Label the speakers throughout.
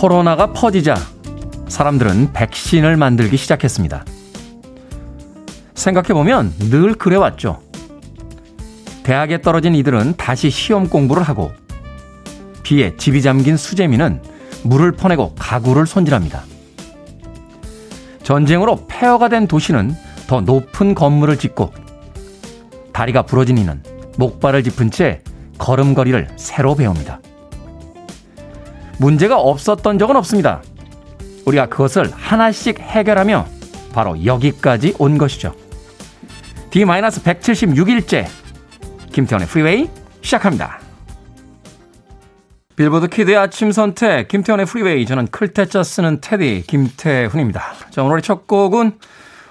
Speaker 1: 코로나가 퍼지자 사람들은 백신을 만들기 시작했습니다. 생각해보면 늘 그래왔죠. 대학에 떨어진 이들은 다시 시험 공부를 하고 비에 집이 잠긴 수재미는 물을 퍼내고 가구를 손질합니다. 전쟁으로 폐허가 된 도시는 더 높은 건물을 짓고 다리가 부러진 이는 목발을 짚은 채 걸음걸이를 새로 배웁니다. 문제가 없었던 적은 없습니다. 우리가 그것을 하나씩 해결하며 바로 여기까지 온 것이죠. D-176일째 김태훈의 프리웨이 시작합니다. 빌보드 kid의 아침 선택 김태훈의 프리웨이 저는 클 태 자 쓰는 테디 김태훈입니다. 자 오늘의 첫 곡은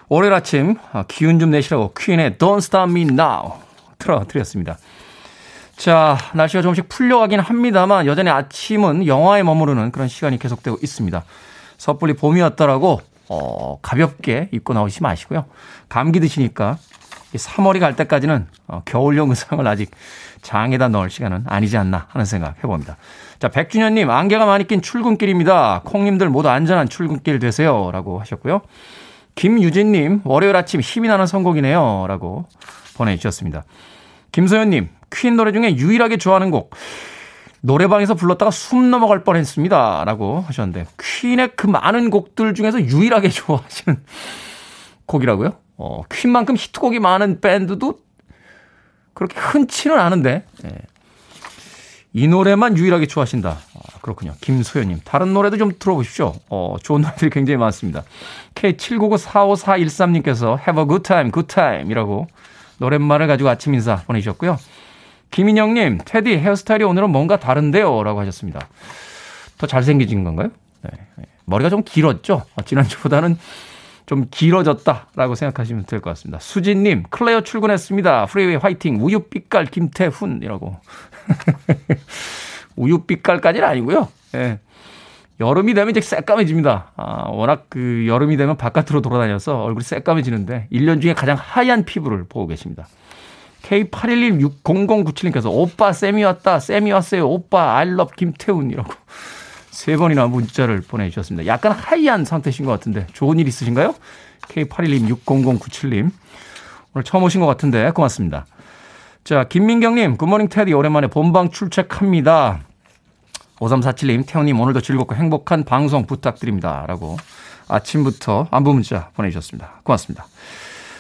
Speaker 1: 월요일 아침 아, 기운 좀 내시라고 퀸의 Don't Stop Me Now 틀어드렸습니다. 자, 날씨가 조금씩 풀려가긴 합니다만 여전히 아침은 영화에 머무르는 그런 시간이 계속되고 있습니다. 섣불리 봄이 왔더라고 어, 가볍게 입고 나오시 마시고요. 감기 드시니까 3월이 갈 때까지는 어, 겨울용 의상을 아직 장에다 넣을 시간은 아니지 않나 하는 생각 해봅니다. 자, 백준현님, 안개가 많이 낀 출근길입니다. 콩님들 모두 안전한 출근길 되세요. 라고 하셨고요. 김유진님, 월요일 아침 힘이 나는 선곡이네요. 라고 보내주셨습니다. 김소연님, 퀸 노래 중에 유일하게 좋아하는 곡. 노래방에서 불렀다가 숨 넘어갈 뻔 했습니다. 라고 하셨는데, 퀸의 그 많은 곡들 중에서 유일하게 좋아하시는 곡이라고요? 어, 퀸만큼 히트곡이 많은 밴드도 그렇게 흔치는 않은데, 예. 이 노래만 유일하게 좋아하신다. 아, 그렇군요. 김소연님. 다른 노래도 좀 들어보십시오. 어, 좋은 노래들이 굉장히 많습니다. K79945413님께서 Have a good time, good time 이라고 노랫말을 가지고 아침 인사 보내주셨고요. 김인영님, 테디 헤어스타일이 오늘은 뭔가 다른데요? 라고 하셨습니다. 더 잘생겨진 건가요? 네. 네. 머리가 좀 길었죠? 어, 지난주보다는 좀 길어졌다라고 생각하시면 될 것 같습니다. 수진님, 클레어 출근했습니다. 프리웨이 화이팅. 우유빛깔 김태훈이라고. 우유빛깔까지는 아니고요. 예. 여름이 되면 이제 새까매집니다. 아, 워낙 그 여름이 되면 바깥으로 돌아다녀서 얼굴이 새까매지는데 1년 중에 가장 하얀 피부를 보고 계십니다. K81160097님께서 오빠 쌤이 왔다. 쌤이 왔어요. 오빠 알럽 김태훈이라고 세 번이나 문자를 보내주셨습니다. 약간 하이한 상태신 것 같은데 좋은 일 있으신가요? K81160097님 오늘 처음 오신 것 같은데 고맙습니다. 자 김민경님 굿모닝 테디 오랜만에 본방 출첵합니다. 5347님, 태훈님 오늘도 즐겁고 행복한 방송 부탁드립니다. 라고 아침부터 안부 문자 보내주셨습니다. 고맙습니다.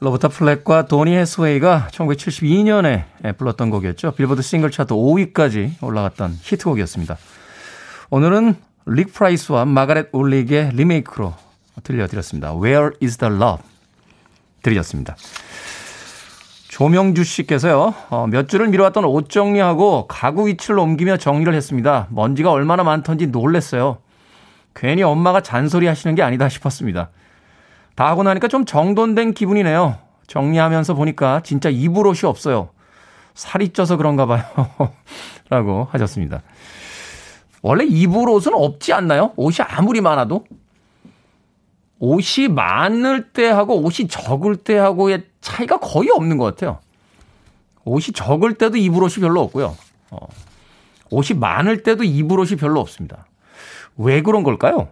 Speaker 1: 로버타 플렉과 도니 해스웨이가 1972년에 불렀던 곡이었죠. 빌보드 싱글 차트 5위까지 올라갔던 히트곡이었습니다. 오늘은 릭 프라이스와 마가렛 올릭의 리메이크로 들려드렸습니다. Where is the love? 들으셨습니다. 조명주 씨께서요, 어, 몇 주를 미뤄왔던 옷 정리하고 가구 위치를 옮기며 정리를 했습니다. 먼지가 얼마나 많던지 놀랬어요. 괜히 엄마가 잔소리 하시는 게 아니다 싶었습니다. 다 하고 나니까 좀 정돈된 기분이네요. 정리하면서 보니까 진짜 입을 옷이 없어요. 살이 쪄서 그런가 봐요. 라고 하셨습니다. 원래 입을 옷은 없지 않나요? 옷이 아무리 많아도? 옷이 많을 때하고 옷이 적을 때하고의 차이가 거의 없는 것 같아요. 옷이 적을 때도 입을 옷이 별로 없고요. 어, 옷이 많을 때도 입을 옷이 별로 없습니다. 왜 그런 걸까요?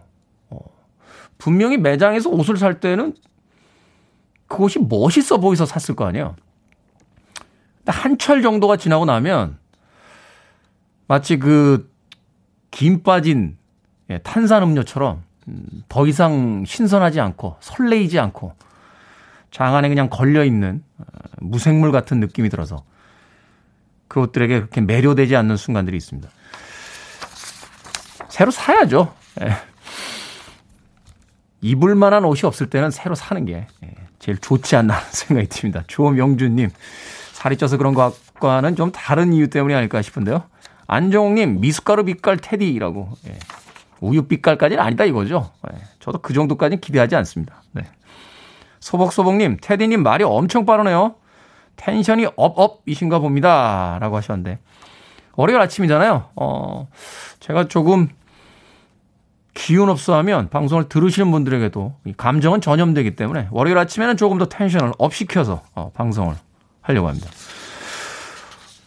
Speaker 1: 분명히 매장에서 옷을 살 때는 그것이 멋있어 보여서 샀을 거 아니에요. 한철 정도가 지나고 나면 마치 그 김 빠진 예, 탄산음료처럼 음, 더 이상 신선하지 않고 설레이지 않고 장 안에 그냥 걸려 있는 어, 무생물 같은 느낌이 들어서 그 옷들에게 그렇게 매료되지 않는 순간들이 있습니다. 새로 사야죠. 예. 입을 만한 옷이 없을 때는 새로 사는 게 예, 제일 좋지 않나 하는 생각이 듭니다. 조명준님, 살이 쪄서 그런 것과는 좀 다른 이유 때문이 아닐까 싶은데요. 안정욱님, 미숫가루 빛깔 테디라고. 예. 우유 빛깔까지는 아니다 이거죠. 예. 저도 그 정도까지는 기대하지 않습니다. 네. 소복소복님, 테디님 말이 엄청 빠르네요. tension이 up up이신가 봅니다. 라고 하셨는데. 월요일 아침이잖아요. 어, 제가 조금 기운 없어 하면 방송을 들으시는 분들에게도 감정은 전염되기 때문에 월요일 아침에는 조금 더 tension을 up 시켜서 어, 방송을 하려고 합니다.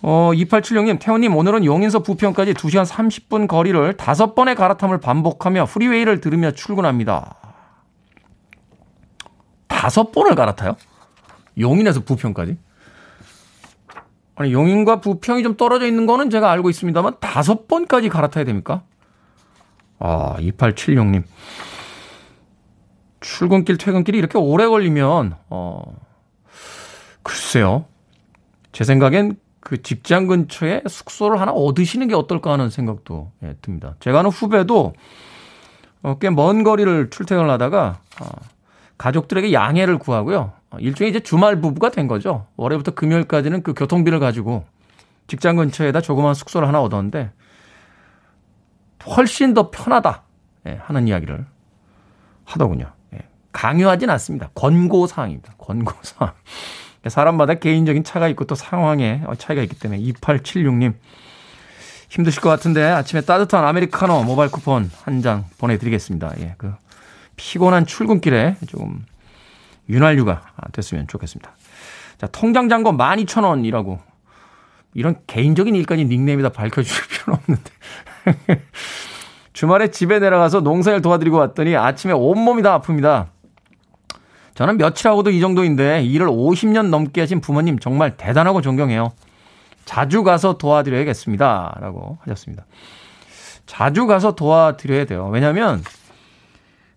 Speaker 1: 어, 2876님, 태훈님, 오늘은 용인서 부평까지 2시간 30분 거리를 다섯 번의 갈아탐을 반복하며 프리웨이를 들으며 출근합니다. 다섯 번을 갈아타요? 용인에서 부평까지? 아니, 용인과 부평이 좀 떨어져 있는 거는 제가 알고 있습니다만 다섯 번까지 갈아타야 됩니까? 아, 2876님. 출근길, 퇴근길이 이렇게 오래 걸리면, 어, 글쎄요. 제 생각엔 그 직장 근처에 숙소를 하나 얻으시는 게 어떨까 하는 생각도 예, 듭니다. 제가 아는 후배도 어, 꽤 먼 거리를 출퇴근을 하다가 어, 가족들에게 양해를 구하고요. 어, 일종의 이제 주말 부부가 된 거죠. 월요일부터 금요일까지는 그 교통비를 가지고 직장 근처에다 조그만 숙소를 하나 얻었는데 훨씬 더 편하다 예, 하는 이야기를 하더군요. 예, 강요하진 않습니다. 권고사항입니다. 권고사항. 사람마다 개인적인 차가 있고 또 상황에 차이가 있기 때문에 2876님 힘드실 것 같은데 아침에 따뜻한 아메리카노 모바일 쿠폰 한 장 보내드리겠습니다. 예, 그 피곤한 출근길에 조금 윤활유가 됐으면 좋겠습니다. 자, 통장 잔고 12,000원이라고 이런 개인적인 일까지 닉네임에다 밝혀주실 필요는 없는데 주말에 집에 내려가서 농사일 도와드리고 왔더니 아침에 온몸이 다 아픕니다. 저는 며칠하고도 이 정도인데 일을 50년 넘게 하신 부모님 정말 대단하고 존경해요. 자주 가서 도와드려야겠습니다. 라고 하셨습니다. 자주 가서 도와드려야 돼요. 왜냐하면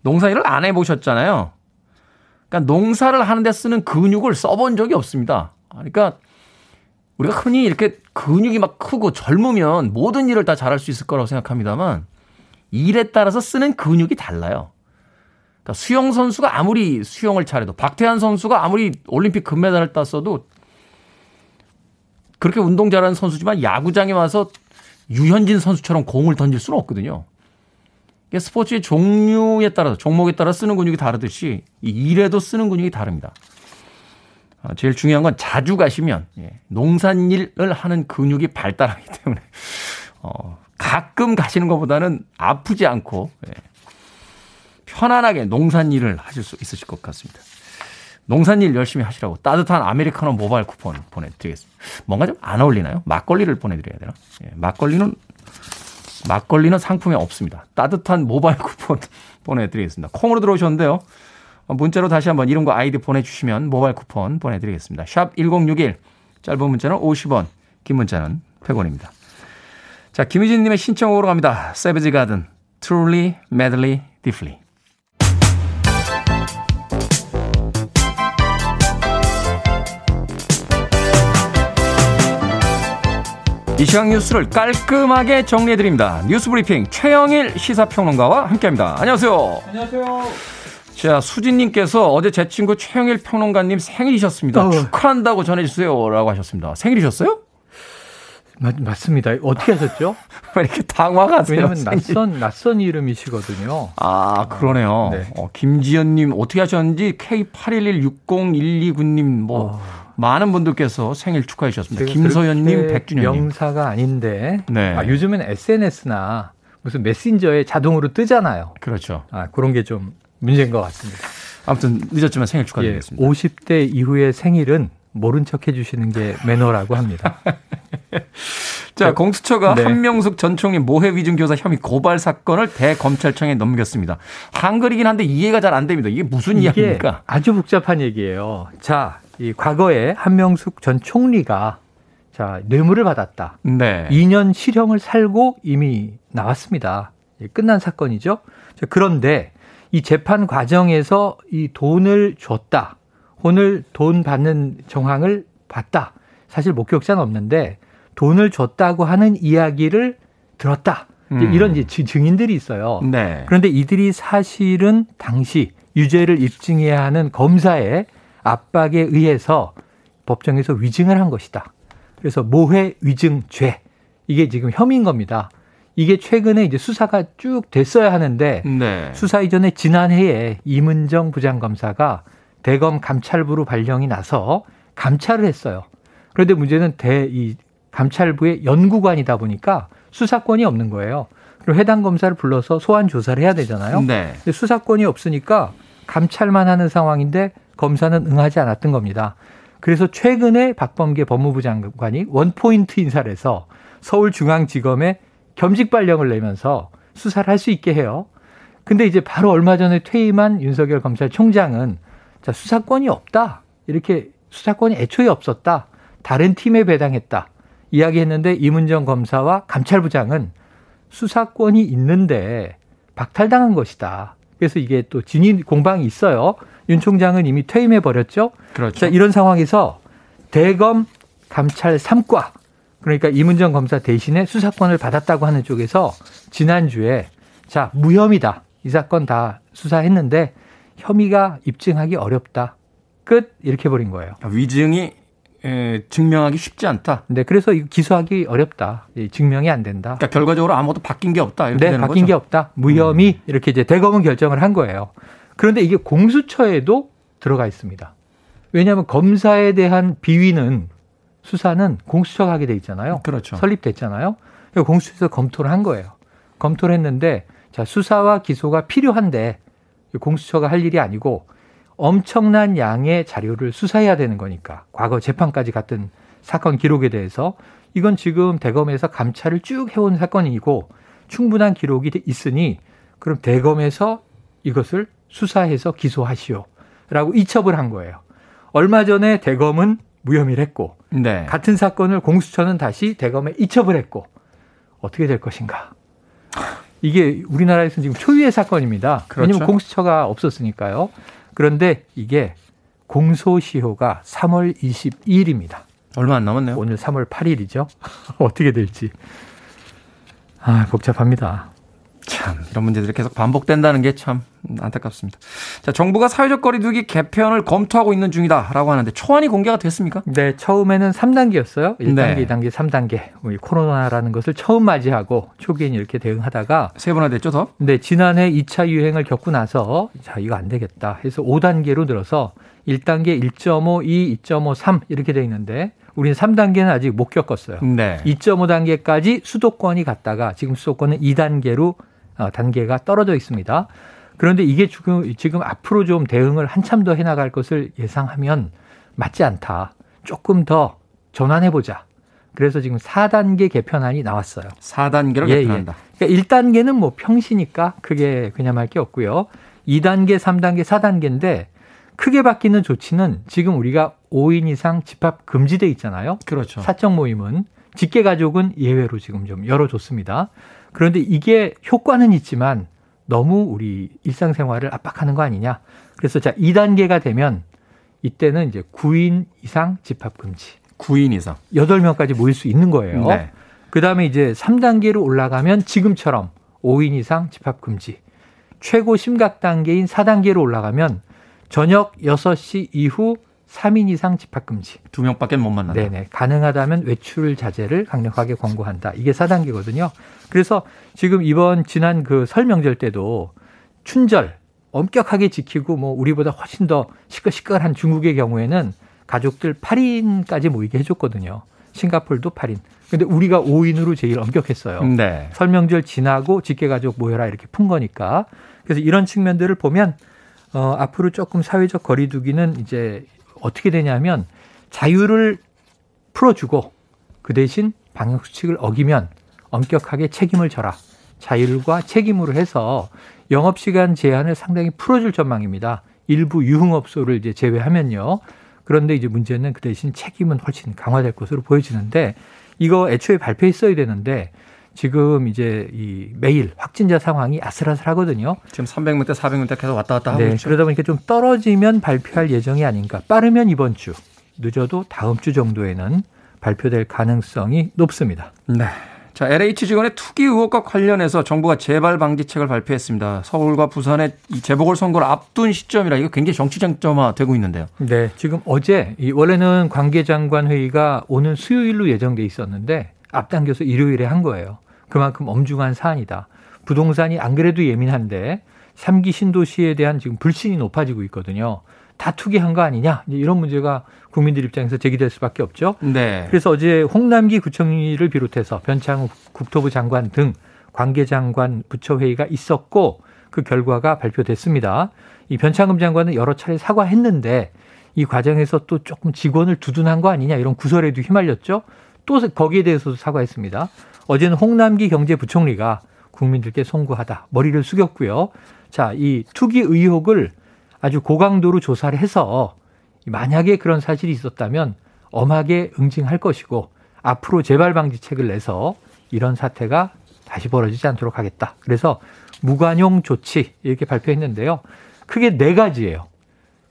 Speaker 1: 농사 일을 안 해보셨잖아요. 그러니까 농사를 하는데 쓰는 근육을 써본 적이 없습니다. 그러니까 우리가 흔히 이렇게 근육이 막 크고 젊으면 모든 일을 다 잘할 수 있을 거라고 생각합니다만 일에 따라서 쓰는 근육이 달라요. 그러니까 수영 선수가 아무리 수영을 잘해도 박태환 선수가 아무리 올림픽 금메달을 땄어도 그렇게 운동 잘하는 선수지만 야구장에 와서 유현진 선수처럼 공을 던질 수는 없거든요. 스포츠의 종류에 따라서 종목에 따라 쓰는 근육이 다르듯이 일에도 쓰는 근육이 다릅니다. 아, 제일 중요한 건 자주 가시면 예, 농산일을 하는 근육이 발달하기 때문에 어, 가끔 가시는 것보다는 아프지 않고 예, 편안하게 농산일을 하실 수 있으실 것 같습니다. 농산일 열심히 하시라고 따뜻한 아메리카노 모바일 쿠폰 보내드리겠습니다. 뭔가 좀 안 어울리나요? 막걸리를 보내드려야 되나? 예, 막걸리는 막걸리는 상품에 없습니다. 따뜻한 모바일 쿠폰 보내드리겠습니다. 콩으로 들어오셨는데요. 문자로 다시 한번 이름과 아이디 보내주시면 모바일 쿠폰 보내드리겠습니다. 샵 1061, 짧은 문자는 50원, 긴 문자는 100원입니다. 자, 김희진님의 신청으로 갑니다. 세베지 가든, Truly, Madly, Deeply. 이 시각 뉴스를 깔끔하게 정리해드립니다. 뉴스 브리핑 최영일 시사평론가와 함께합니다. 안녕하세요.
Speaker 2: 안녕하세요.
Speaker 1: 자, 수진님께서 어제 제 친구 최영일 평론가님 생일이셨습니다. 어. 축하한다고 전해주세요. 라고 하셨습니다. 생일이셨어요?
Speaker 2: 맞, 맞습니다. 어떻게 하셨죠?
Speaker 1: 왜 이렇게 당황하세요?
Speaker 2: 왜냐면 낯선, 낯선 이름이시거든요.
Speaker 1: 아, 그러네요. 네. 어, 김지연님 어떻게 하셨는지 K81160129님 뭐. 어. 많은 분들께서 생일 축하해 주셨습니다. 김서연님, 백준현님.
Speaker 2: 명사가 아닌데. 네. 아, 요즘엔 SNS나 무슨 메신저에 자동으로 뜨잖아요.
Speaker 1: 그렇죠.
Speaker 2: 아, 그런 게 좀 문제인 것 같습니다.
Speaker 1: 아무튼 늦었지만 생일 축하드리겠습니다.
Speaker 2: 예, 50대 이후의 생일은 모른 척 해주시는 게 매너라고 합니다.
Speaker 1: 자, 공수처가 네. 한명숙 전 총리 모해 위증 교사 혐의 고발 사건을 대검찰청에 넘겼습니다. 한글이긴 한데 이해가 잘 안 됩니다. 이게 무슨 이게 이야기입니까?
Speaker 2: 아주 복잡한 얘기예요. 자, 이 과거에 한명숙 전 총리가 자, 뇌물을 받았다. 네. 2년 실형을 살고 이미 나왔습니다. 끝난 사건이죠. 그런데 이 재판 과정에서 이 돈을 줬다. 오늘 돈 받는 정황을 봤다. 사실 목격자는 없는데 돈을 줬다고 하는 이야기를 들었다. 음. 이런 이제 증인들이 있어요. 네. 그런데 이들이 사실은 당시 유죄를 입증해야 하는 검사의 압박에 의해서 법정에서 위증을 한 것이다. 그래서 모해 위증죄 이게 지금 혐의인 겁니다. 이게 최근에 이제 수사가 쭉 됐어야 하는데 네. 수사 이전에 지난해에 이문정 부장검사가 대검 감찰부로 발령이 나서 감찰을 했어요. 그런데 문제는 대 이 감찰부의 연구관이다 보니까 수사권이 없는 거예요. 그리고 해당 검사를 불러서 소환 조사를 해야 되잖아요. 네. 근데 수사권이 없으니까 감찰만 하는 상황인데 검사는 응하지 않았던 겁니다. 그래서 최근에 박범계 법무부 장관이 원포인트 인사를 해서 서울중앙지검에 겸직 발령을 내면서 수사를 할 수 있게 해요. 근데 이제 바로 얼마 전에 퇴임한 윤석열 검찰총장은 자, 수사권이 없다. 이렇게 수사권이 애초에 없었다. 다른 팀에 배당했다. 이야기했는데 이문정 검사와 감찰부장은 수사권이 있는데 박탈당한 것이다. 그래서 이게 또 진위 공방이 있어요. 윤 총장은 이미 퇴임해 버렸죠. 그렇죠. 자, 이런 상황에서 대검 감찰 3과 그러니까 이문정 검사 대신에 수사권을 받았다고 하는 쪽에서 지난주에 자, 무혐의다. 이 사건 다 수사했는데 혐의가 입증하기 어렵다. 끝 이렇게 버린 거예요.
Speaker 1: 위증이 에, 증명하기 쉽지 않다.
Speaker 2: 네, 그래서 기소하기 어렵다. 증명이 안 된다.
Speaker 1: 그러니까 결과적으로 아무것도 바뀐 게 없다. 이렇게
Speaker 2: 네,
Speaker 1: 되는
Speaker 2: 바뀐
Speaker 1: 거죠?
Speaker 2: 게 없다. 무혐의 음. 이렇게 이제 대검은 결정을 한 거예요. 그런데 이게 공수처에도 들어가 있습니다. 왜냐하면 검사에 대한 비위는 수사는 공수처가 하게 돼 있잖아요. 그렇죠. 설립됐잖아요. 공수처에서 검토를 한 거예요. 검토를 했는데 자 수사와 기소가 필요한데 공수처가 할 일이 아니고 엄청난 양의 자료를 수사해야 되는 거니까 과거 재판까지 갔던 사건 기록에 대해서 이건 지금 대검에서 감찰을 쭉 해온 사건이고 충분한 기록이 있으니 그럼 대검에서 이것을 수사해서 기소하시오. 라고 이첩을 한 거예요. 얼마 전에 대검은 무혐의를 했고 네. 같은 사건을 공수처는 다시 대검에 이첩을 했고 어떻게 될 것인가. 이게 우리나라에서는 지금 초유의 사건입니다. 그렇죠. 왜냐하면 공수처가 없었으니까요. 그런데 이게 공소시효가 3월 22일입니다.
Speaker 1: 얼마 안 남았네요.
Speaker 2: 오늘 3월 8일이죠. 어떻게 될지. 아, 복잡합니다.
Speaker 1: 참 이런 문제들이 계속 반복된다는 게 참 안타깝습니다. 자, 정부가 사회적 거리두기 개편을 검토하고 있는 중이다라고 하는데 초안이 공개가 됐습니까?
Speaker 2: 네, 처음에는 3단계였어요. 1단계, 네. 2단계, 3단계. 우리 코로나라는 것을 처음 맞이하고 초기엔 이렇게 대응하다가
Speaker 1: 세 번나 됐죠, 더?
Speaker 2: 네, 지난해 2차 유행을 겪고 나서 자, 이거 안 되겠다 해서 5단계로 늘어서 1단계 1.5, 2, 2.5, 3 이렇게 돼 있는데 우리는 3단계는 아직 못 겪었어요. 네. 2.5단계까지 수도권이 갔다가 지금 수도권은 2단계로 어, 단계가 떨어져 있습니다. 그런데 이게 지금, 지금 앞으로 좀 대응을 한참 더 해나갈 것을 예상하면 맞지 않다. 조금 더 전환해보자. 그래서 지금 4단계 개편안이 나왔어요.
Speaker 1: 4단계로 예, 개편한다.
Speaker 2: 예. 그러니까 1단계는 뭐 평시니까 크게 그냥 할 게 없고요. 2단계, 3단계, 4단계인데 크게 바뀌는 조치는 지금 우리가 5인 이상 집합 금지돼 있잖아요.
Speaker 1: 그렇죠.
Speaker 2: 사적 모임은 직계 가족은 예외로 지금 좀 열어줬습니다. 그런데 이게 효과는 있지만 너무 우리 일상생활을 압박하는 거 아니냐. 그래서 자, 2단계가 되면 이때는 이제 9인 이상 집합 금지.
Speaker 1: 9인 이상.
Speaker 2: 8명까지 모일 수 있는 거예요. 네. 그 다음에 이제 3단계로 올라가면 지금처럼 5인 이상 집합 금지. 최고 심각 단계인 4단계로 올라가면 저녁 6시 이후 3인 이상 집합 금지.
Speaker 1: 두 명밖에 못 만난다.
Speaker 2: 네네. 가능하다면 외출 자제를 강력하게 권고한다. 이게 4단계거든요. 그래서 지금 이번 지난 그 설명절 때도 춘절 엄격하게 지키고 뭐 우리보다 훨씬 더 시끌시끌한 중국의 경우에는 가족들 8인까지 모이게 해줬거든요. 싱가폴도 8인. 근데 우리가 5인으로 제일 엄격했어요. 네. 설명절 지나고 직계가족 모여라 이렇게 푼 거니까. 그래서 이런 측면들을 보면 어, 앞으로 조금 사회적 거리두기는 이제 어떻게 되냐면 자유를 풀어주고 그 대신 방역 수칙을 어기면 엄격하게 책임을 져라. 자율과 책임으로 해서 영업시간 제한을 상당히 풀어줄 전망입니다. 일부 유흥업소를 이제 제외하면요. 그런데 이제 문제는 그 대신 책임은 훨씬 강화될 것으로 보여지는데 이거 애초에 발표했어야 되는데 지금 이제 이 매일 확진자 상황이 아슬아슬하거든요.
Speaker 1: 지금 300명대, 400명대 계속 왔다 갔다 하고
Speaker 2: 네, 있죠. 그러다 보니까 좀 떨어지면 발표할 예정이 아닌가. 빠르면 이번 주, 늦어도 다음 주 정도에는 발표될 가능성이 높습니다.
Speaker 1: 네. 자, LH 직원의 투기 의혹과 관련해서 정부가 재발 방지책을 발표했습니다. 서울과 부산의 이 재보궐 선거를 앞둔 시점이라 이거 굉장히 정치 쟁점화 되고 있는데요.
Speaker 2: 네, 지금 어제 이 원래는 관계장관 회의가 오는 수요일로 예정돼 있었는데 앞당겨서 일요일에 한 거예요. 그만큼 엄중한 사안이다. 부동산이 안 그래도 예민한데 3기 신도시에 대한 지금 불신이 높아지고 있거든요. 다 투기한 거 아니냐 이런 문제가 국민들 입장에서 제기될 수밖에 없죠. 네. 그래서 어제 홍남기 구청리를 비롯해서 변창욱 국토부 장관 등 관계장관 부처회의가 있었고 그 결과가 발표됐습니다. 이 변창흠 장관은 여러 차례 사과했는데 이 과정에서 또 조금 직원을 두둔한 거 아니냐 이런 구설에도 휘말렸죠. 또 거기에 대해서도 사과했습니다. 어제는 홍남기 경제부총리가 국민들께 송구하다 머리를 숙였고요. 자, 이 투기 의혹을 아주 고강도로 조사를 해서 만약에 그런 사실이 있었다면 엄하게 응징할 것이고 앞으로 재발 방지책을 내서 이런 사태가 다시 벌어지지 않도록 하겠다. 그래서 무관용 조치 이렇게 발표했는데요. 크게 네 가지예요.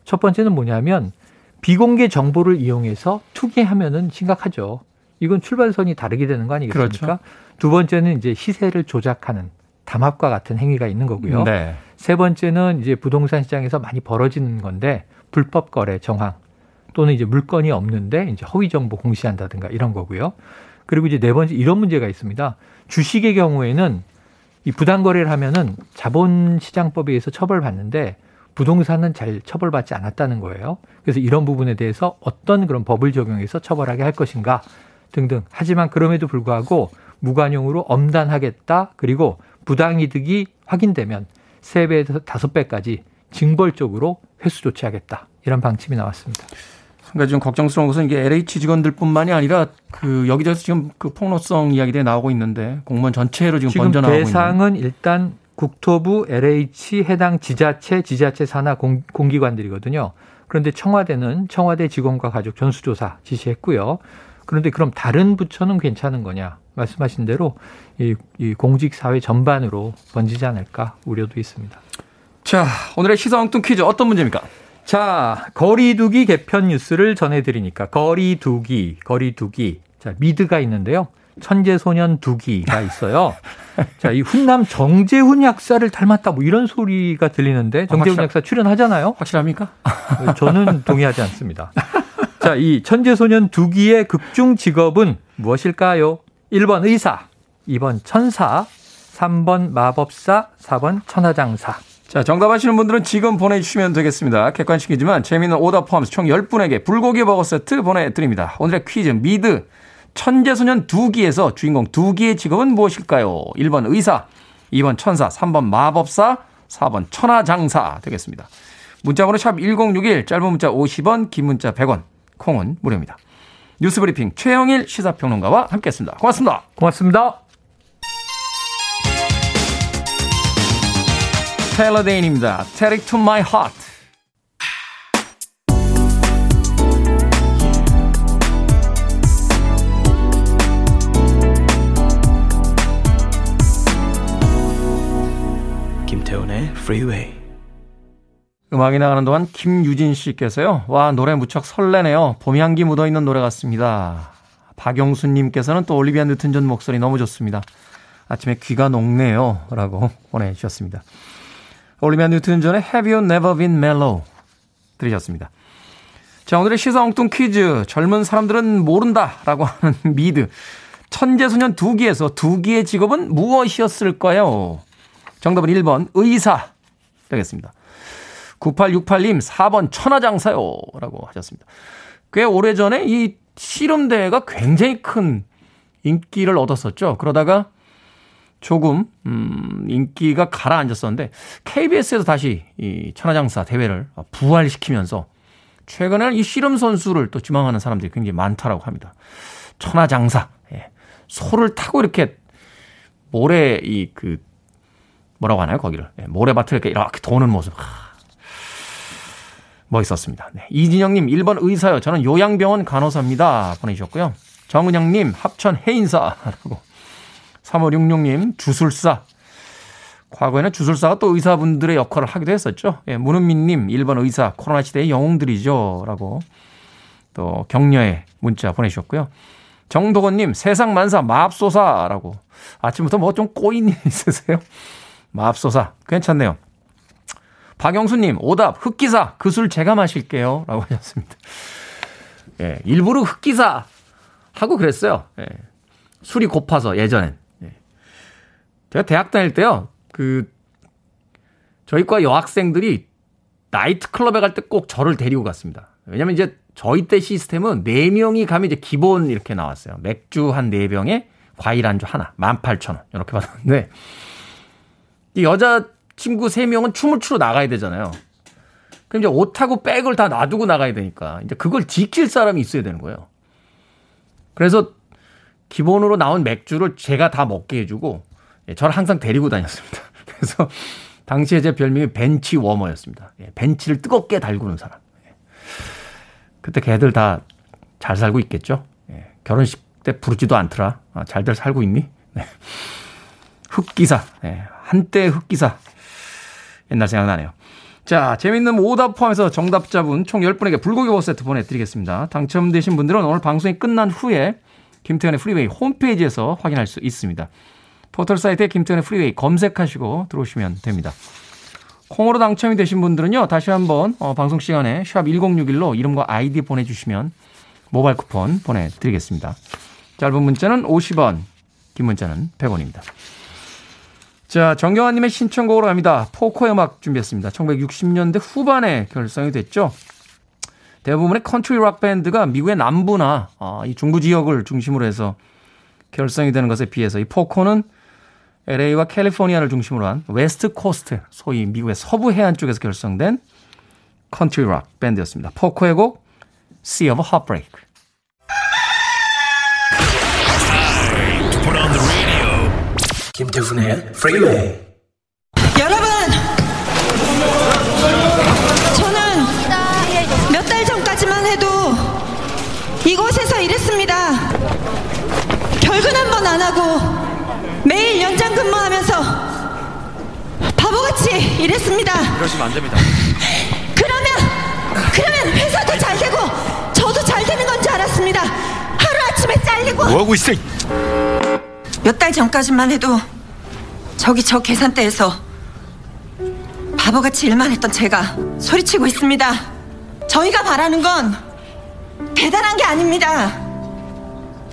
Speaker 2: 첫 번째는 뭐냐면 비공개 정보를 이용해서 투기하면은 심각하죠. 이건 출발선이 다르게 되는 거 아니겠습니까? 그렇죠. 두 번째는 이제 시세를 조작하는 담합과 같은 행위가 있는 거고요. 네. 세 번째는 이제 부동산 시장에서 많이 벌어지는 건데 불법 거래 정황 또는 이제 물건이 없는데 이제 허위 정보 공시한다든가 이런 거고요. 그리고 이제 네 번째 이런 문제가 있습니다. 주식의 경우에는 이 부당 거래를 하면은 자본시장법에 의해서 처벌받는데 부동산은 잘 처벌받지 않았다는 거예요. 그래서 이런 부분에 대해서 어떤 그런 법을 적용해서 처벌하게 할 것인가 등등. 하지만 그럼에도 불구하고 무관용으로 엄단하겠다. 그리고 부당이득이 확인되면 3배에서 5배까지 징벌적으로 회수 조치하겠다. 이런 방침이 나왔습니다.
Speaker 1: 그러니까 지금 걱정스러운 것은 이게 LH 직원들뿐만이 아니라 그 여기저기서 지금 그 폭로성 이야기들이 나오고 있는데 공무원 전체로 지금, 지금 번져나가고
Speaker 2: 있는. 대상은 일단 국토부, LH 해당 지자체, 지자체 산하 공, 공기관들이거든요. 그런데 청와대는 청와대 직원과 가족 전수조사 지시했고요. 그런데 그럼 다른 부처는 괜찮은 거냐? 말씀하신 대로 이, 이 공직 사회 전반으로 번지지 않을까 우려도 있습니다.
Speaker 1: 자, 오늘의 시사 엉뚱 퀴즈 어떤 문제입니까?
Speaker 2: 자, 거리두기 개편 뉴스를 전해드리니까 거리두기, 거리두기. 자, 미드가 있는데요. 천재소년 두기가 있어요. 자, 이 훈남 정재훈 약사를 닮았다 뭐 이런 소리가 들리는데 정재훈 아, 약사 출연하잖아요.
Speaker 1: 확실합니까?
Speaker 2: 저는 동의하지 않습니다. 자, 이 천재소년 두기의 극중 직업은 무엇일까요? 1번 의사, 2번 천사, 3번 마법사, 4번 천하장사.
Speaker 1: 자, 정답 아시는 분들은 지금 보내주시면 되겠습니다. 객관식이지만 재미있는 오답 포함해서 총 10분에게 불고기 버거 세트 보내드립니다. 오늘의 퀴즈 미드 천재소년 두기에서 주인공 두기의 직업은 무엇일까요? 1번 의사, 2번 천사, 3번 마법사, 4번 천하장사 되겠습니다. 문자번호 샵 1061, 짧은 문자 50원, 긴 문자 100원, 콩은 무료입니다. 뉴스브리핑 최영일 시사평론가와 함께했습니다. 고맙습니다.
Speaker 2: 고맙습니다.
Speaker 1: 테일러 데인입니다. Take it to my heart. 김태훈의 Freeway. 음악이 나가는 동안 김유진 씨께서요. 와, 노래 무척 설레네요. 봄 향기 묻어 있는 노래 같습니다. 박영수 님께서는 또 올리비아 뉴튼 전 목소리 너무 좋습니다. 아침에 귀가 녹네요. 라고 보내주셨습니다. 올리비아 뉴튼 전의 Have You Never Been Mellow 들으셨습니다. 자, 오늘의 시사 엉뚱 퀴즈. 젊은 사람들은 모른다. 라고 하는 미드. 천재소년 두기에서 두기의 직업은 무엇이었을까요? 정답은 1번 의사 되겠습니다. 9868님 4번 천하장사요. 라고 하셨습니다. 꽤 오래전에 이 씨름대회가 굉장히 큰 인기를 얻었었죠. 그러다가 조금 음 인기가 가라앉았었는데 KBS에서 다시 이 천하장사 대회를 부활시키면서 최근에는 이 씨름 선수를 또 지망하는 사람들이 굉장히 많다라고 합니다. 천하장사 예. 소를 타고 이렇게 모래 이 그 뭐라고 하나요 거기를 예. 모래밭을 이렇게 이렇게 도는 모습 하, 멋있었습니다. 네. 이진영님 1번 의사요. 저는 요양병원 간호사입니다. 보내주셨고요. 정은영님 합천 해인사라고 3566님, 주술사. 과거에는 주술사가 또 의사분들의 역할을 하기도 했었죠. 예, 문은민님, 1번 의사, 코로나 시대의 영웅들이죠. 라고 또 격려의 문자 보내주셨고요. 정도건님, 세상 만사, 마압소사라고. 아침부터 뭐 좀 꼬인 일 있으세요? 마압소사. 괜찮네요. 박영수님, 오답, 흑기사, 그 술 제가 마실게요. 라고 하셨습니다. 예, 일부러 흑기사 하고 그랬어요. 예, 술이 고파서 예전엔. 예. 제가 대학 다닐 때요, 그, 저희 과 여학생들이 나이트클럽에 갈 때 꼭 저를 데리고 갔습니다. 왜냐면 이제 저희 때 시스템은 4명이 가면 이제 기본 이렇게 나왔어요. 맥주 한 4병에 과일 안주 하나, 18,000원. 이렇게 받았는데, 이 여자 친구 3명은 춤을 추러 나가야 되잖아요. 그럼 이제 옷하고 백을 다 놔두고 나가야 되니까, 이제 그걸 지킬 사람이 있어야 되는 거예요. 그래서 기본으로 나온 맥주를 제가 다 먹게 해주고, 예, 저를 항상 데리고 다녔습니다. 그래서 당시에 제 별명이 bench warmer였습니다. 예, 벤치를 뜨겁게 달구는 사람. 그때 걔들 다 잘 살고 있겠죠? 예. 결혼식 때 부르지도 않더라. 아, 잘들 살고 있니? 네. 흑기사. 예. 한때 흑기사. 옛날 생각나네요. 자, 재밌는 오답 포함해서 정답자분 총 10분에게 불고기 버거 세트 보내드리겠습니다. 당첨되신 분들은 오늘 방송이 끝난 후에 김태훈의 프리웨이 홈페이지에서 확인할 수 있습니다. 포털 사이트에 김태훈의 프리웨이 검색하시고 들어오시면 됩니다. 콩으로 당첨이 되신 분들은요, 다시 한번 어, 방송 시간에 샵 1061로 이름과 아이디 보내주시면 모바일 쿠폰 보내드리겠습니다. 짧은 문자는 50원, 긴 문자는 100원입니다. 자, 정경환님의 신청곡으로 갑니다. 포코 음악 준비했습니다. 1960년대 후반에 결성이 됐죠. 대부분의 컨트리 락 밴드가 미국의 남부나 어, 이 중부 지역을 중심으로 해서 결성이 되는 것에 비해서 이 포코는 LA와 캘리포니아를 중심으로 한 West Coast, 소위 미국의 서부 해안 쪽에서 결성된 컨트리 락 밴드였습니다. 포코의 곡 Sea of Heartbreak.
Speaker 3: 김태훈의 프리웨이
Speaker 4: 여러분 저는 몇 달 전까지만 해도 이곳에서 일했습니다 결근 한 번 안 하고 매일 연장 근무하면서 바보같이 일했습니다.
Speaker 1: 이러시면 안 됩니다.
Speaker 4: 그러면 그러면 회사도 잘 되고 저도 잘 되는 건 줄 알았습니다. 하루 아침에 잘리고
Speaker 1: 뭐 하고 있어?
Speaker 4: 몇달 전까지만 해도 저기 저 계산대에서 바보같이 일만 했던 제가 소리치고 있습니다. 저희가 바라는 건 대단한 게 아닙니다.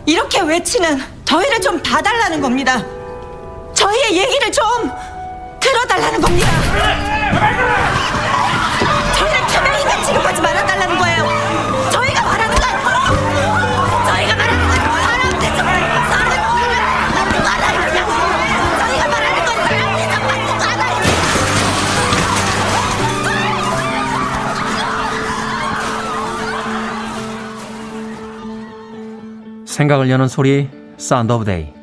Speaker 4: 이렇게 외치는 저희를 좀 봐달라는 겁니다. 저희의 얘기를 좀 들어달라는 겁니다. 저희를 투명인간 취급하지 말아달라는 거예요. 저희가 말하는 건 저희가 말하는 건 사람 대접 받는 거 하나입니다. 저희가 말하는 건 사람 대접 받는 거 하나입니다.
Speaker 1: 생각을 여는 소리 sound of day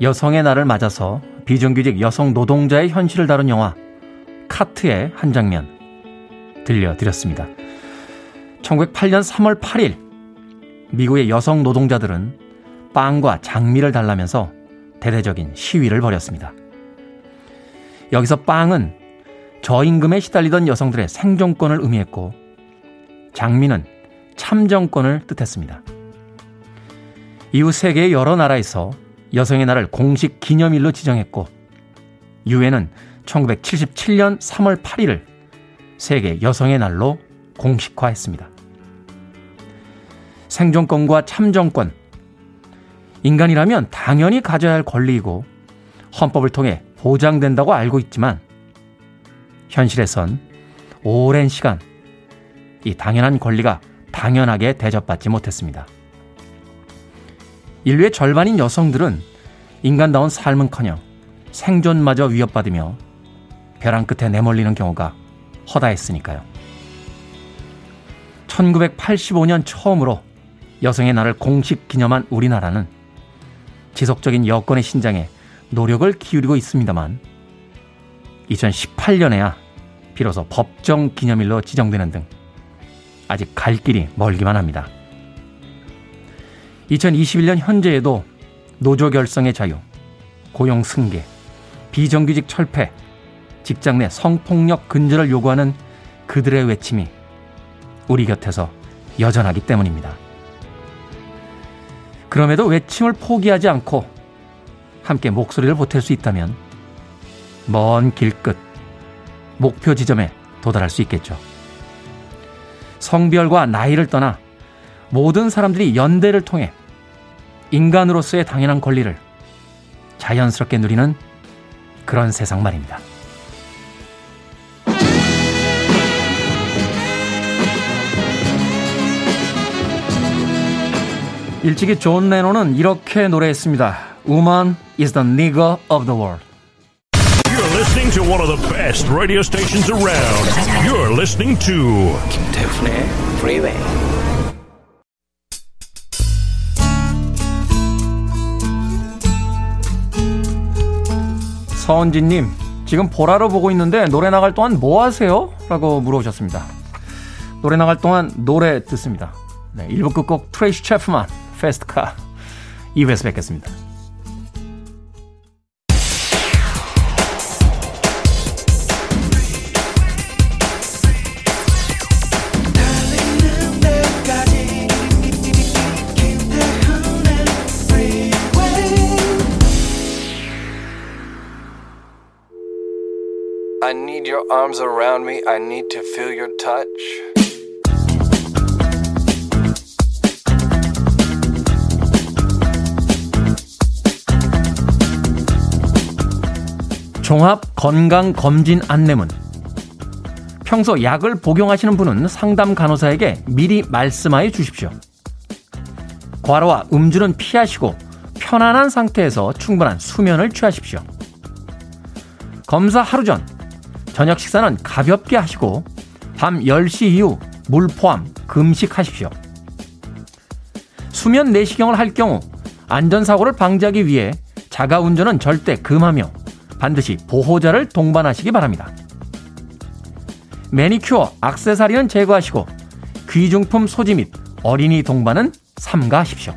Speaker 1: 여성의 날을 맞아서 비정규직 여성 노동자의 현실을 다룬 영화 카트의 한 장면 들려드렸습니다. 1908년 3월 8일 미국의 여성 노동자들은 빵과 장미를 달라면서 대대적인 시위를 벌였습니다. 여기서 빵은 저임금에 시달리던 여성들의 생존권을 의미했고 장미는 참정권을 뜻했습니다. 이후 세계의 여러 나라에서 여성의 날을 공식 기념일로 지정했고 유엔은 1977년 3월 8일을 세계 여성의 날로 공식화했습니다. 생존권과 참정권 인간이라면 당연히 가져야 할 권리이고 헌법을 통해 보장된다고 알고 있지만 현실에선 오랜 시간 이 당연한 권리가 당연하게 대접받지 못했습니다. 인류의 절반인 여성들은 인간다운 삶은커녕 생존마저 위협받으며 벼랑 끝에 내몰리는 경우가 허다했으니까요. 1985년 처음으로 여성의 날을 공식 기념한 우리나라는 지속적인 여권의 신장에 노력을 기울이고 있습니다만 2018년에야 비로소 법정 기념일로 지정되는 등 아직 갈 길이 멀기만 합니다. 2021년 현재에도 노조 결성의 자유, 고용 승계, 비정규직 철폐, 직장 내 성폭력 근절을 요구하는 그들의 외침이 우리 곁에서 여전하기 때문입니다. 그럼에도 외침을 포기하지 않고 함께 목소리를 보탤 수 있다면 먼 길 끝, 목표 지점에 도달할 수 있겠죠. 성별과 나이를 떠나 모든 사람들이 연대를 통해 인간으로서의 당연한 권리를 자연스럽게 누리는 그런 세상 말입니다. 일찍이 존 레논은 이렇게 노래했습니다. Woman is the nigger of the world.
Speaker 3: You're listening to one of the best radio stations around. You're listening to 김태훈의 Freeway.
Speaker 1: 서은진님, 지금 보라로 보고 있는데 노래 나갈 동안 뭐 하세요? 라고 물어보셨습니다. 노래 나갈 동안 노래 듣습니다. 네, 1부 끝곡 트레이시 체프만 페스트카 2부에서 뵙겠습니다. Arms around me. I need to feel your touch. 종합 건강 검진 안내문. 평소 약을 복용하시는 분은 상담 간호사에게 미리 말씀하여 주십시오. 과로와 음주는 피하시고 편안한 상태에서 충분한 수면을 취하십시오. 검사 하루 전 저녁 식사는 가볍게 하시고 밤 10시 이후 물 포함 금식하십시오. 수면 내시경을 할 경우 안전사고를 방지하기 위해 자가 운전은 절대 금하며 반드시 보호자를 동반하시기 바랍니다. 매니큐어, 악세사리는 제거하시고 귀중품 소지 및 어린이 동반은 삼가하십시오.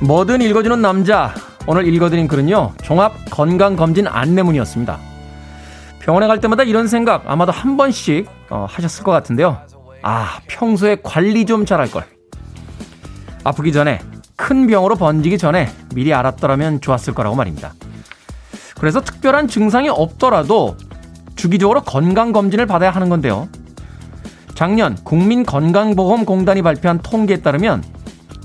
Speaker 1: 뭐든 읽어주는 남자. 오늘 읽어드린 글은요, 종합 건강검진 안내문이었습니다. 병원에 갈 때마다 이런 생각 아마도 한 번씩 어, 하셨을 것 같은데요. 아, 평소에 관리 좀 잘할 걸. 아프기 전에 큰 병으로 번지기 전에 미리 알았더라면 좋았을 거라고 말입니다. 그래서 특별한 증상이 없더라도 주기적으로 건강검진을 받아야 하는 건데요. 작년 국민건강보험공단이 발표한 통계에 따르면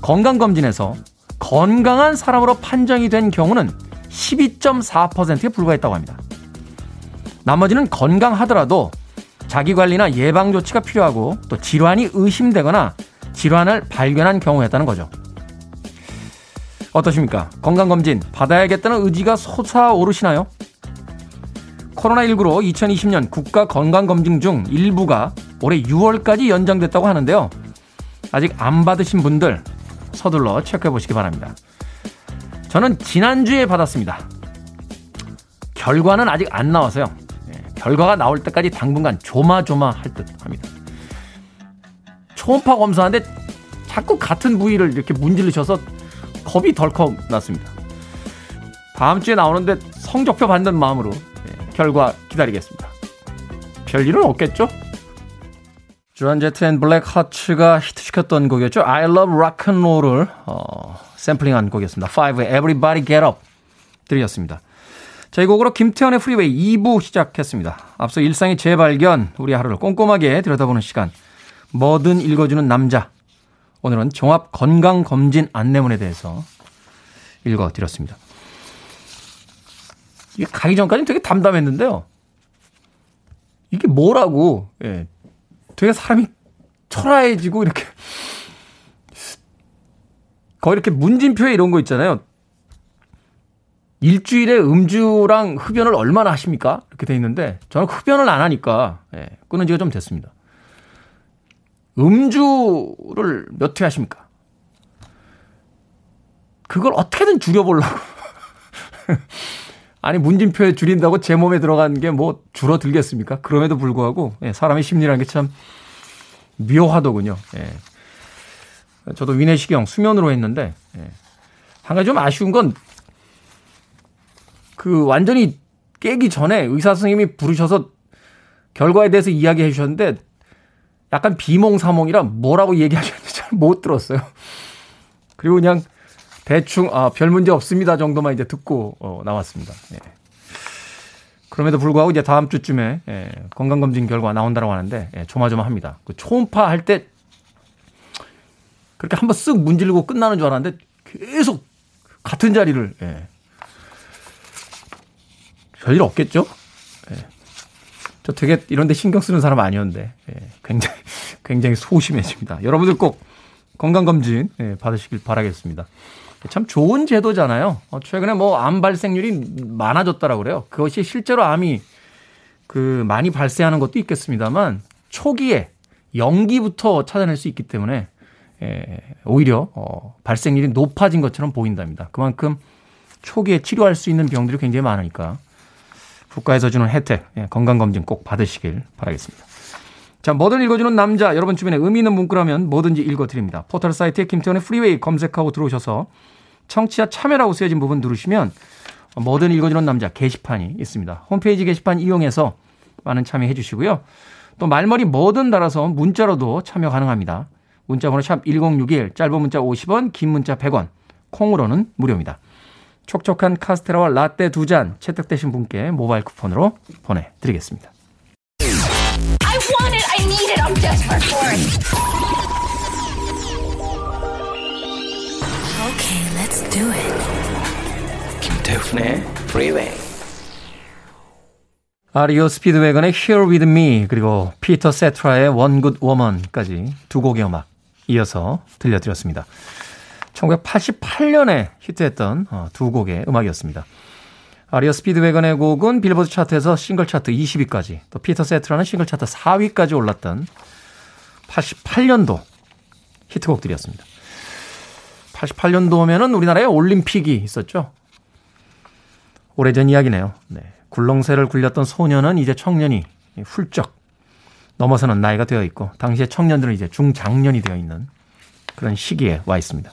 Speaker 1: 건강검진에서 건강한 사람으로 판정이 된 경우는 12.4%에 불과했다고 합니다. 나머지는 건강하더라도 자기 관리나 예방 조치가 필요하고 또 질환이 의심되거나 질환을 발견한 경우였다는 거죠. 어떠십니까? 건강검진 받아야겠다는 의지가 솟아오르시나요? 코로나19로 2020년 국가 건강검진 중 일부가 올해 6월까지 연장됐다고 하는데요. 아직 안 받으신 분들 서둘러 체크해 보시기 바랍니다. 저는 지난주에 받았습니다. 결과는 아직 안 나와서요. 결과가 나올 때까지 당분간 조마조마할 듯 합니다. 초음파 검사하는데 자꾸 같은 부위를 이렇게 문지르셔서 겁이 덜컥 났습니다. 다음 주에 나오는데 성적표 받는 마음으로 네, 결과 기다리겠습니다. 별일은 없겠죠? Joan Jett and Blackhearts가 히트시켰던 곡이었죠. I love rock and roll을 어, 샘플링한 곡이었습니다. 5의 Everybody Get Up 들이었습니다. 자, 이 곡으로 김태훈의 프리웨이 2부 시작했습니다. 앞서 일상의 재발견, 우리 하루를 꼼꼼하게 들여다보는 시간. 뭐든 읽어주는 남자. 오늘은 종합 건강 검진 안내문에 대해서 읽어드렸습니다. 이게 가기 전까지는 되게 담담했는데요. 이게 뭐라고, 예. 되게 사람이 초라해지고 이렇게 거의 이렇게 문진표에 이런 거 있잖아요. 일주일에 음주랑 흡연을 얼마나 하십니까? 이렇게 돼 있는데 저는 흡연을 안 하니까 예, 끊은 지가 좀 됐습니다. 음주를 몇 회 하십니까? 그걸 어떻게든 줄여보려고. 아니 문진표에 줄인다고 제 몸에 들어간 게 뭐 줄어들겠습니까? 그럼에도 불구하고 예, 사람의 심리라는 게 참 묘하더군요. 예. 저도 위내시경 수면으로 했는데 예. 한 가지 좀 아쉬운 건 그 완전히 깨기 전에 의사 선생님이 부르셔서 결과에 대해서 이야기해 주셨는데 약간 비몽사몽이라 뭐라고 얘기하셨는지 잘 못 들었어요. 그리고 그냥 대충 아, 별 문제 없습니다 정도만 이제 듣고 어, 나왔습니다. 예. 그럼에도 불구하고 이제 다음 주쯤에 예, 건강검진 결과 나온다고 하는데 예, 조마조마합니다. 그 초음파 할 때 그렇게 한번 쓱 문지르고 끝나는 줄 알았는데 계속 같은 자리를 예. 별일 없겠죠? 예. 저 되게 이런데 신경 쓰는 사람 아니었는데 예. 굉장히 굉장히 소심해집니다. 여러분들 꼭 건강검진 예, 받으시길 바라겠습니다. 참 좋은 제도잖아요. 어, 최근에 뭐 암 발생률이 많아졌다라고 그래요. 그것이 실제로 암이 그 많이 발생하는 것도 있겠습니다만 초기에 연기부터 찾아낼 수 있기 때문에 에, 오히려 어, 발생률이 높아진 것처럼 보인답니다. 그만큼 초기에 치료할 수 있는 병들이 굉장히 많으니까 국가에서 주는 혜택 예, 건강검진 꼭 받으시길 바라겠습니다. 자, 뭐든 읽어주는 남자 여러분 주변에 의미 있는 문구라면 뭐든지 읽어드립니다. 포털 사이트에 김태훈의 프리웨이 검색하고 들어오셔서 청취자 참여라고 쓰여진 부분 누르시면 뭐든 읽어주는 남자 게시판이 있습니다. 홈페이지 게시판 이용해서 많은 참여해 주시고요. 또 말머리 뭐든 달아서 문자로도 참여 가능합니다. 문자 번호 샵 1061, 짧은 문자 50원, 긴 문자 100원, 콩으로는 무료입니다. 촉촉한 카스테라와 라떼 두 잔 채택되신 분께 모바일 쿠폰으로 보내드리겠습니다. It. Let's do it. 김태훈의 Freeway. 아리오 스피드웨건의 Here With Me 그리고 피터 세트라의 One Good Woman까지 두 곡의 음악 이어서 들려드렸습니다. 1988년에 히트했던 어, 두 곡의 음악이었습니다. REO Speedwagon의 곡은 빌보드 차트에서 싱글 차트 20위까지, 또 피터 세테라는 싱글 차트 4위까지 올랐던 88년도 히트곡들이었습니다. 88년도면은 우리나라에 올림픽이 있었죠. 오래전 이야기네요. 네. 굴렁쇠를 굴렸던 소년은 이제 청년이 훌쩍 넘어서는 나이가 되어 있고 당시에 청년들은 이제 중장년이 되어 있는 그런 시기에 와 있습니다.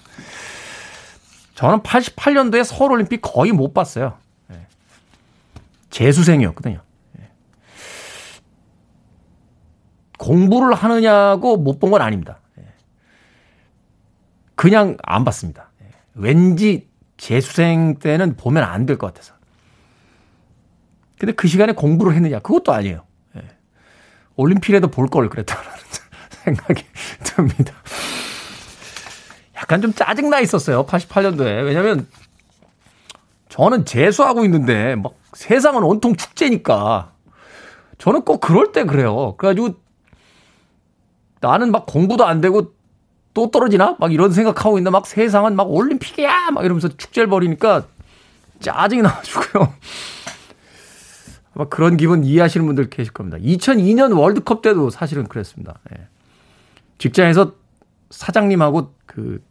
Speaker 1: 저는 88년도에 서울올림픽 거의 못 봤어요. 네. 재수생이었거든요. 네. 공부를 하느냐고 못 본 건 아닙니다. 그냥 안 봤습니다. 예. 왠지 재수생 때는 보면 안 될 것 같아서. 근데 그 시간에 공부를 했느냐? 그것도 아니에요. 예. 올림픽에도 볼 걸 그랬다는 생각이 듭니다. 약간 좀 짜증나 있었어요. 88년도에. 왜냐면 저는 재수하고 있는데 막 세상은 온통 축제니까 저는 꼭 그럴 때 그래요. 그래가지고 나는 막 공부도 안 되고 또 떨어지나? 막 이런 생각하고 있는데 막 세상은 막 올림픽이야! 막 이러면서 축제를 벌이니까 짜증이 나가지고요. 막 그런 기분 이해하시는 분들 계실 겁니다. 2002년 월드컵 때도 사실은 그랬습니다. 예. 직장에서 사장님하고 그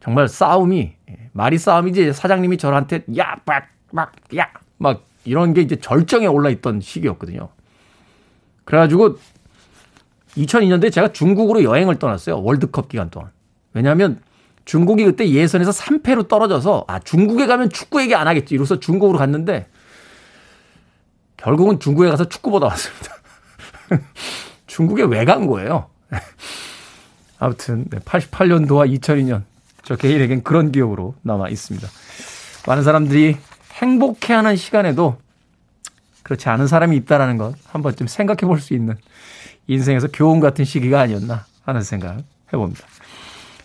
Speaker 1: 정말 싸움이 예. 말이 싸움이지 사장님이 저한테 야, 막, 막, 야, 막 이런 게 이제 절정에 올라 있던 시기였거든요. 그래가지고 2002년도에 제가 중국으로 여행을 떠났어요. 월드컵 기간 동안. 왜냐하면 중국이 그때 예선에서 3패로 떨어져서 아 중국에 가면 축구 얘기 안 하겠지. 이로써 중국으로 갔는데 결국은 중국에 가서 축구 보다 왔습니다. 중국에 왜 간 거예요? 아무튼 88년도와 2002년 저 개인에겐 그런 기억으로 남아 있습니다. 많은 사람들이 행복해하는 시간에도 그렇지 않은 사람이 있다라는 것 한 번쯤 생각해 볼 수 있는 인생에서 교훈 같은 시기가 아니었나 하는 생각 해봅니다.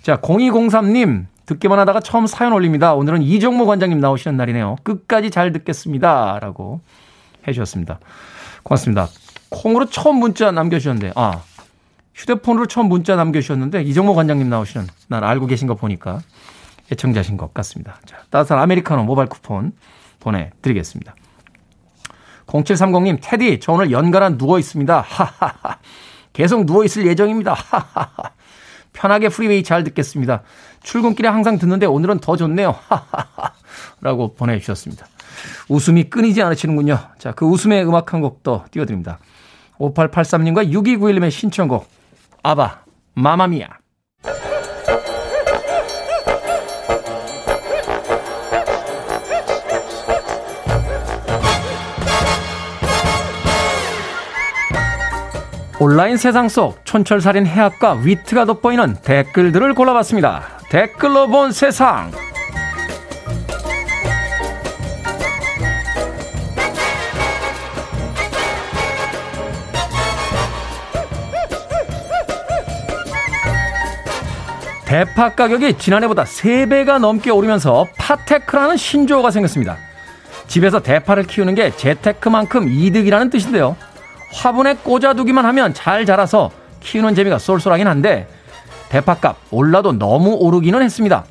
Speaker 1: 자, 0203님, 듣기만 하다가 처음 사연 올립니다. 오늘은 이정모 관장님 나오시는 날이네요. 끝까지 잘 듣겠습니다. 라고 해주셨습니다. 고맙습니다. 콩으로 처음 문자 남겨주셨는데, 아, 휴대폰으로 처음 문자 남겨주셨는데, 이정모 관장님 나오시는 날 알고 계신 거 보니까 애청자신 것 같습니다. 자, 따뜻한 아메리카노 모바일 쿠폰 보내드리겠습니다. 0730님, 테디, 저 오늘 연가라 누워 있습니다. 하하하. 계속 누워 있을 예정입니다. 하하하. 편하게 프리웨이 잘 듣겠습니다. 출근길에 항상 듣는데 오늘은 더 좋네요. 하하하. 라고 보내주셨습니다. 웃음이 끊이지 않으시는군요. 자, 그 웃음의 음악 한 곡도 띄워드립니다. 5883님과 6291님의 신청곡, 아바, 마마미야. 온라인 세상 속 촌철살인 해학과 위트가 돋보이는 댓글들을 골라봤습니다. 댓글로 본 세상. 대파 가격이 지난해보다 3배가 넘게 오르면서 파테크라는 신조어가 생겼습니다. 집에서 대파를 키우는 게 재테크만큼 이득이라는 뜻인데요. 화분에 꽂아두기만 하면 잘 자라서 키우는 재미가 쏠쏠하긴 한데 대파값 올라도 너무 오르기는 했습니다.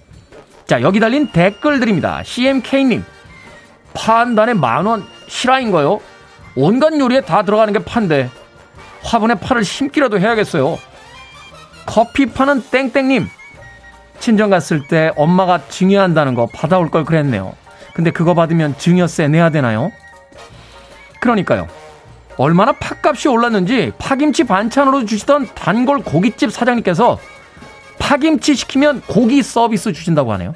Speaker 1: 자 여기 달린 댓글들입니다. CMK님 파한 단에 만원 실화인가요? 온갖 요리에 다 들어가는 게 판데 화분에 파를 심기라도 해야겠어요. 커피 파는 땡땡님 친정 갔을 때 엄마가 증여한다는 거 받아올 걸 그랬네요. 근데 그거 받으면 증여세 내야 되나요? 그러니까요. 얼마나 팥값이 올랐는지 파김치 반찬으로 주시던 단골 고깃집 사장님께서 파김치 시키면 고기 서비스 주신다고 하네요.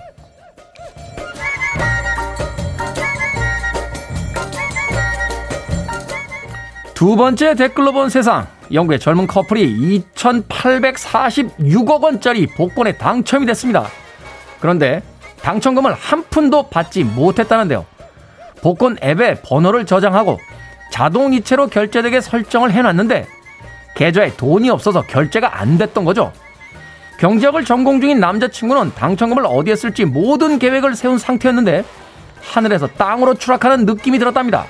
Speaker 1: 두 번째 댓글로 본 세상. 영국의 젊은 커플이 2,846억 원짜리 복권에 당첨이 됐습니다. 그런데 당첨금을 한 푼도 받지 못했다는데요. 복권 앱에 번호를 저장하고 자동이체로 결제되게 설정을 해놨는데 계좌에 돈이 없어서 결제가 안 됐던 거죠. 경제학을 전공 중인 남자친구는 당첨금을 어디에 쓸지 모든 계획을 세운 상태였는데 하늘에서 땅으로 추락하는 느낌이 들었답니다.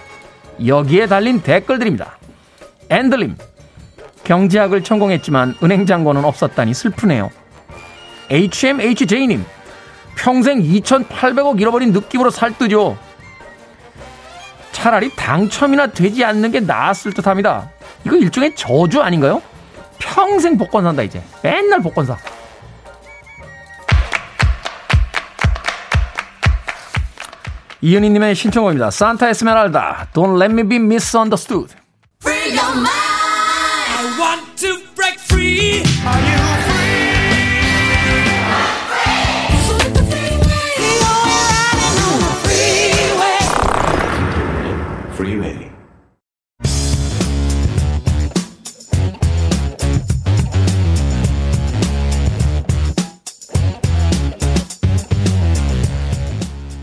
Speaker 1: 여기에 달린 댓글들입니다. 앤들림, 경제학을 전공했지만 은행장고는 없었다니 슬프네요. HMHJ님, 평생 2,800억 잃어버린 느낌으로 살뜨죠. 차라리 당첨이나 되지 않는 게 나았을 듯 합니다. 이거 일종의 저주 아닌가요? 평생 복권 산다, 이제. 맨날 복권 사. 이은희님의 신청곡입니다. 산타 에스메랄다, Don't let me be misunderstood.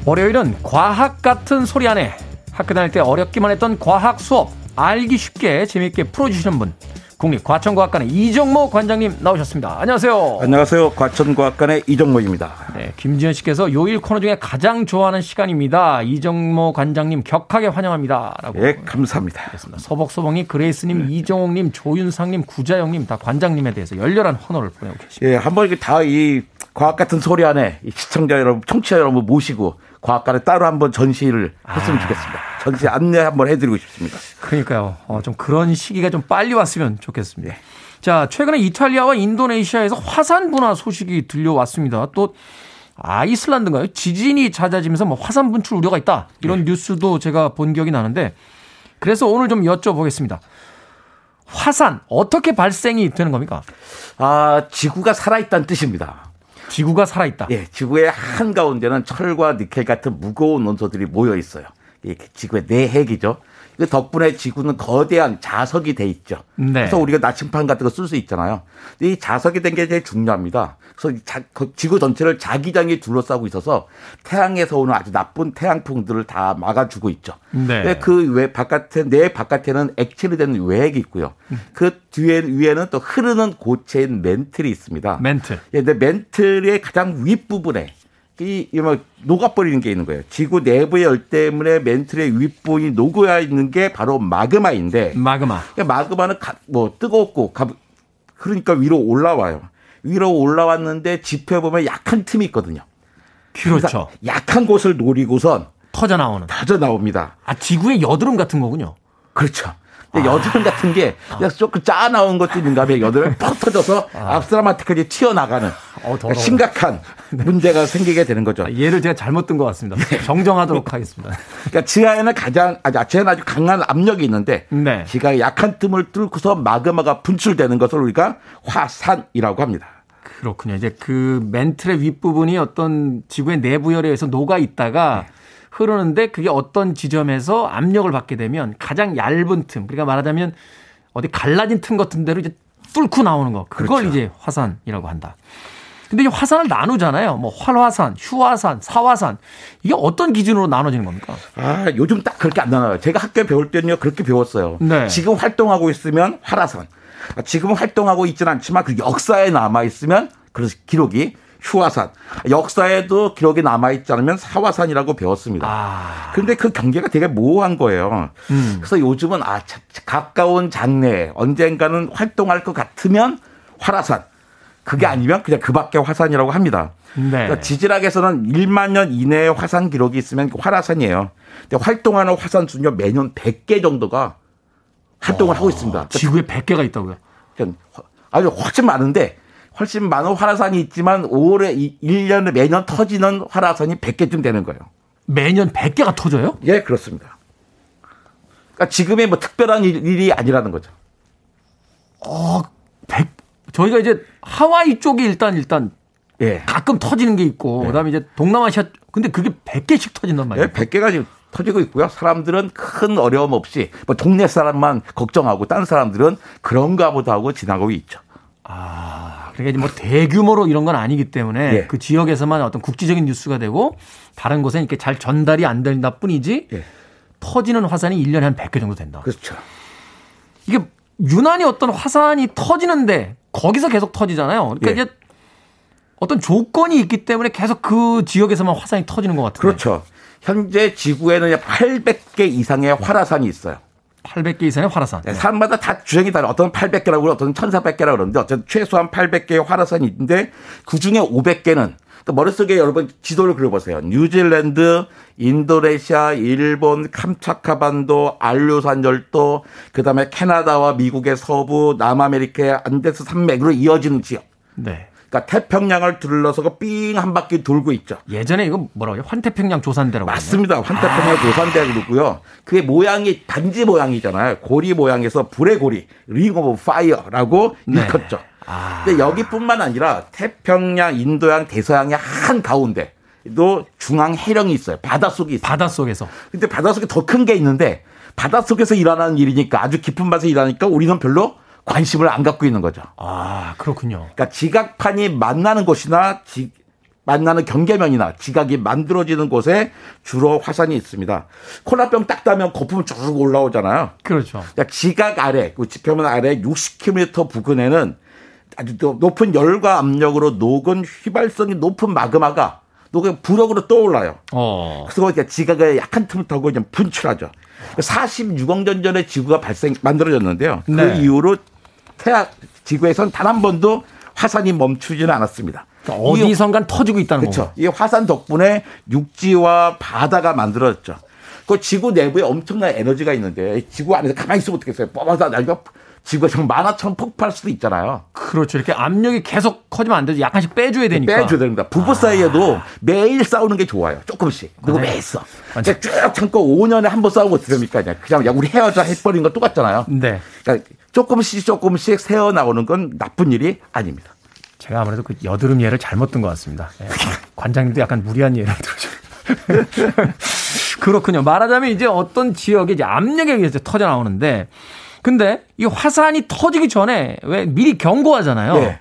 Speaker 1: 월요일은 과학 같은 소리 안에 학교 다닐 때 어렵기만 했던 과학 수업 알기 쉽게 재미있게 풀어주시는 분 국립과천과학관의 이정모 관장님 나오셨습니다. 안녕하세요.
Speaker 5: 안녕하세요. 과천과학관의 이정모입니다.
Speaker 1: 네, 김지현 씨께서 요일 코너 중에 가장 좋아하는 시간입니다. 이정모 관장님 격하게 환영합니다. 라고.
Speaker 5: 예, 감사합니다.
Speaker 1: 그렇습니다. 서복서봉이 그레이스님, 네. 이정옥님, 조윤상님, 구자영님 다 관장님에 대해서 열렬한 헌호를 보내고 계십니다.
Speaker 5: 예, 한번 이게 다 이 과학 같은 소리 안에 시청자 여러분, 청취자 여러분 모시고 과학관에 따로 한번 전시를 했으면 아. 좋겠습니다. 전시 안내 한번 해드리고 싶습니다.
Speaker 1: 그러니까요. 어, 좀 그런 시기가 좀 빨리 왔으면 좋겠습니다. 네. 자, 최근에 이탈리아와 인도네시아에서 화산 분화 소식이 들려왔습니다. 또 아이슬란드인가요? 지진이 잦아지면서 뭐 화산 분출 우려가 있다. 이런 네. 뉴스도 제가 본 기억이 나는데 그래서 오늘 좀 여쭤보겠습니다. 화산 어떻게 발생이 되는 겁니까?
Speaker 5: 아, 지구가 살아있다는 뜻입니다.
Speaker 1: 지구가 살아있다.
Speaker 5: 예, 지구의 한 가운데는 철과 니켈 같은 무거운 원소들이 모여 있어요. 이 지구의 내핵이죠. 그 덕분에 지구는 거대한 자석이 돼 있죠. 네. 그래서 우리가 나침판 같은 거 쓸 수 있잖아요. 이 자석이 된 게 제일 중요합니다. 그래서 그 지구 전체를 자기장이 둘러싸고 있어서 태양에서 오는 아주 나쁜 태양풍들을 다 막아주고 있죠. 네. 그외 바깥에 내 바깥에는 액체로 된 외핵이 있고요. 그 뒤에 위에는 또 흐르는 고체인 멘틀이 있습니다.
Speaker 1: 멘틀.
Speaker 5: 예, 근데 멘틀의 가장 윗 부분에 이, 뭐, 녹아버리는 게 있는 거예요. 지구 내부의 열 때문에 멘틀의 윗부분이 녹아 있는 게 바로 마그마인데.
Speaker 1: 마그마.
Speaker 5: 그러니까 마그마는 가, 뭐, 뜨겁고, 가, 그러니까 위로 올라와요. 위로 올라왔는데 지펴보면 약한 틈이 있거든요.
Speaker 1: 그렇죠.
Speaker 5: 약한 곳을 노리고선
Speaker 1: 터져 나오는.
Speaker 5: 터져 나옵니다.
Speaker 1: 아, 지구의 여드름 같은 거군요.
Speaker 5: 그렇죠. 아. 여드름 같은 게 아. 조금 짜 나온 것도 봐요. 여드름이 퍽 터져서 아. 앞사람한테까지 튀어나가는 어, 심각한 문제가 생기게 되는 거죠. 아,
Speaker 1: 예를 제가 잘못 든 것 같습니다. 네. 정정하도록 하겠습니다.
Speaker 5: 그러니까 지하에는 가장 아주 지하는 아주 강한 압력이 있는데 네. 지하 약한 틈을 뚫고서 마그마가 분출되는 것을 우리가 화산이라고 합니다.
Speaker 1: 그렇군요. 이제 그 멘틀의 윗부분이 어떤 지구의 내부열에 의해서 녹아 있다가 네. 흐르는데 그게 어떤 지점에서 압력을 받게 되면 가장 얇은 틈, 그러니까 말하자면 어디 갈라진 틈 같은 데로 이제 뚫고 나오는 거. 그걸 그렇죠. 이제 화산이라고 한다. 근데 이 화산을 나누잖아요. 뭐 활화산, 휴화산, 사화산. 이게 어떤 기준으로 나눠지는 겁니까?
Speaker 5: 아, 요즘 딱 그렇게 안 나눠요. 제가 학교에 배울 때는요, 그렇게 배웠어요. 네. 지금 활동하고 있으면 활화산. 지금 활동하고 있지는 않지만 그 역사에 남아 있으면 그 기록이 휴화산. 역사에도 기록이 남아 있지 않으면 사화산이라고 배웠습니다. 아. 그런데 그 경계가 되게 모호한 거예요. 음. 그래서 요즘은 아, 가까운 장래에 언젠가는 활동할 것 같으면 활화산. 그게 음. 아니면 그냥 그 밖에 화산이라고 합니다. 네. 그러니까 지질학에서는 1만 년 이내에 화산 기록이 있으면 활화산이에요. 근데 활동하는 화산 수는 매년 100개 정도가 활동을 어, 하고 있습니다.
Speaker 1: 지구에 100개가 있다고요?
Speaker 5: 아주 훨씬 많은데 훨씬 많은 활화산이 있지만 올해 1년에 매년 터지는 활화산이 100개쯤 되는 거예요.
Speaker 1: 매년 100개가 터져요?
Speaker 5: 예, 그렇습니다. 그러니까 지금의 뭐 특별한 일 이 아니라는 거죠.
Speaker 1: 어, 100 저희가 이제 하와이 쪽에 일단 일단 예. 가끔 터지는 게 있고 예. 그다음에 이제 동남아시아 근데 그게 100개씩 터진단 말이에요.
Speaker 5: 예, 100개가 지금 터지고 있고요. 사람들은 큰 어려움 없이 뭐 동네 사람만 걱정하고 다른 사람들은 그런가 보다 하고 지나가고 있죠.
Speaker 1: 아, 그러니까 뭐 대규모로 이런 건 아니기 때문에 예. 그 지역에서만 어떤 국지적인 뉴스가 되고 다른 곳에 이렇게 잘 전달이 안 된다 뿐이지 예. 터지는 화산이 1년에 한 100개 정도 된다.
Speaker 5: 그렇죠.
Speaker 1: 이게 유난히 어떤 화산이 터지는데 거기서 계속 터지잖아요. 그러니까 예. 이제 어떤 조건이 있기 때문에 계속 그 지역에서만 화산이 터지는 것 같아요.
Speaker 5: 그렇죠. 현재 지구에는 800개 이상의 활화산이 있어요.
Speaker 1: 800개 이상의 활화산.
Speaker 5: 네, 사람마다 다 주장이 달라. 어떤 800개라고 그러고 어떤 1400개라고 그러는데 어쨌든 최소한 800개의 활화산이 있는데 그 중에 500개는 그 머릿속에 여러분 지도를 그려보세요. 뉴질랜드, 인도네시아, 일본, 캄차카반도, 알류산 열도, 그 다음에 캐나다와 미국의 서부, 남아메리카의 안데스 산맥으로 이어지는 지역. 네. 그러니까 태평양을 둘러서고 삥 한 바퀴 돌고 있죠.
Speaker 1: 예전에 이거 뭐라고 해요? 환태평양 조산대라고
Speaker 5: 맞습니다. 환태평양 아. 조산대 그러고요. 그게 모양이 반지 모양이잖아요. 고리 모양에서 불의 고리, Ring of Fire라고 네. 일컫죠. 아. 근데 여기뿐만 아니라 태평양, 인도양, 대서양의 한 가운데 또 중앙 해령이 있어요. 바닷속이 있어요.
Speaker 1: 바닷속에서.
Speaker 5: 근데 바닷속에 더 큰 게 있는데 바닷속에서 일어나는 일이니까 아주 깊은 맛에 일하니까 우리는 별로 관심을 안 갖고 있는 거죠.
Speaker 1: 아, 그렇군요.
Speaker 5: 그러니까 지각판이 만나는 곳이나 지, 만나는 경계면이나 지각이 만들어지는 곳에 주로 화산이 있습니다. 콜라병 딱 따면 거품 쭉 올라오잖아요.
Speaker 1: 그렇죠.
Speaker 5: 그러니까 지각 아래, 그 지표면 아래 60km 부근에는 아주 높은 열과 압력으로 녹은 휘발성이 높은 마그마가 녹은 부력으로 떠올라요. 어. 그래서 지각의 약한 틈을 타고 이제 분출하죠. 46억 년 전에 지구가 발생 만들어졌는데요. 그 네. 이후로 태양 지구에선 단 한 번도 화산이 멈추지는 않았습니다.
Speaker 1: 그러니까 어디선간 터지고 있다는
Speaker 5: 거죠. 그렇죠. 이 화산 덕분에 육지와 바다가 만들어졌죠. 그 지구 내부에 엄청난 에너지가 있는데 지구 안에서 가만히 있으면 어떻겠어요? 뻗어서 날가 지구가 정말 만화처럼 폭발할 수도 있잖아요.
Speaker 1: 그렇죠. 이렇게 압력이 계속 커지면 안 되죠. 약간씩 빼줘야 되니까.
Speaker 5: 빼줘야 됩니다. 부부 사이에도 아. 매일 싸우는 게 좋아요. 조금씩. 그리고 네. 매일 싸. 쭉 참고 5년에 한 번 싸우고 됩니까? 그냥, 그냥 야, 우리 헤어져 해버린 거 똑같잖아요. 네. 그러니까 조금씩 조금씩 새어 나오는 건 나쁜 일이 아닙니다.
Speaker 1: 제가 아무래도 그 여드름 예를 잘못 든 것 같습니다. 네. 관장님도 약간 무리한 예를 들어줘. 그렇군요. 말하자면 이제 어떤 지역에 이제 압력에 의해서 터져 나오는데 근데 이 화산이 터지기 전에 왜 미리 경고하잖아요. 네.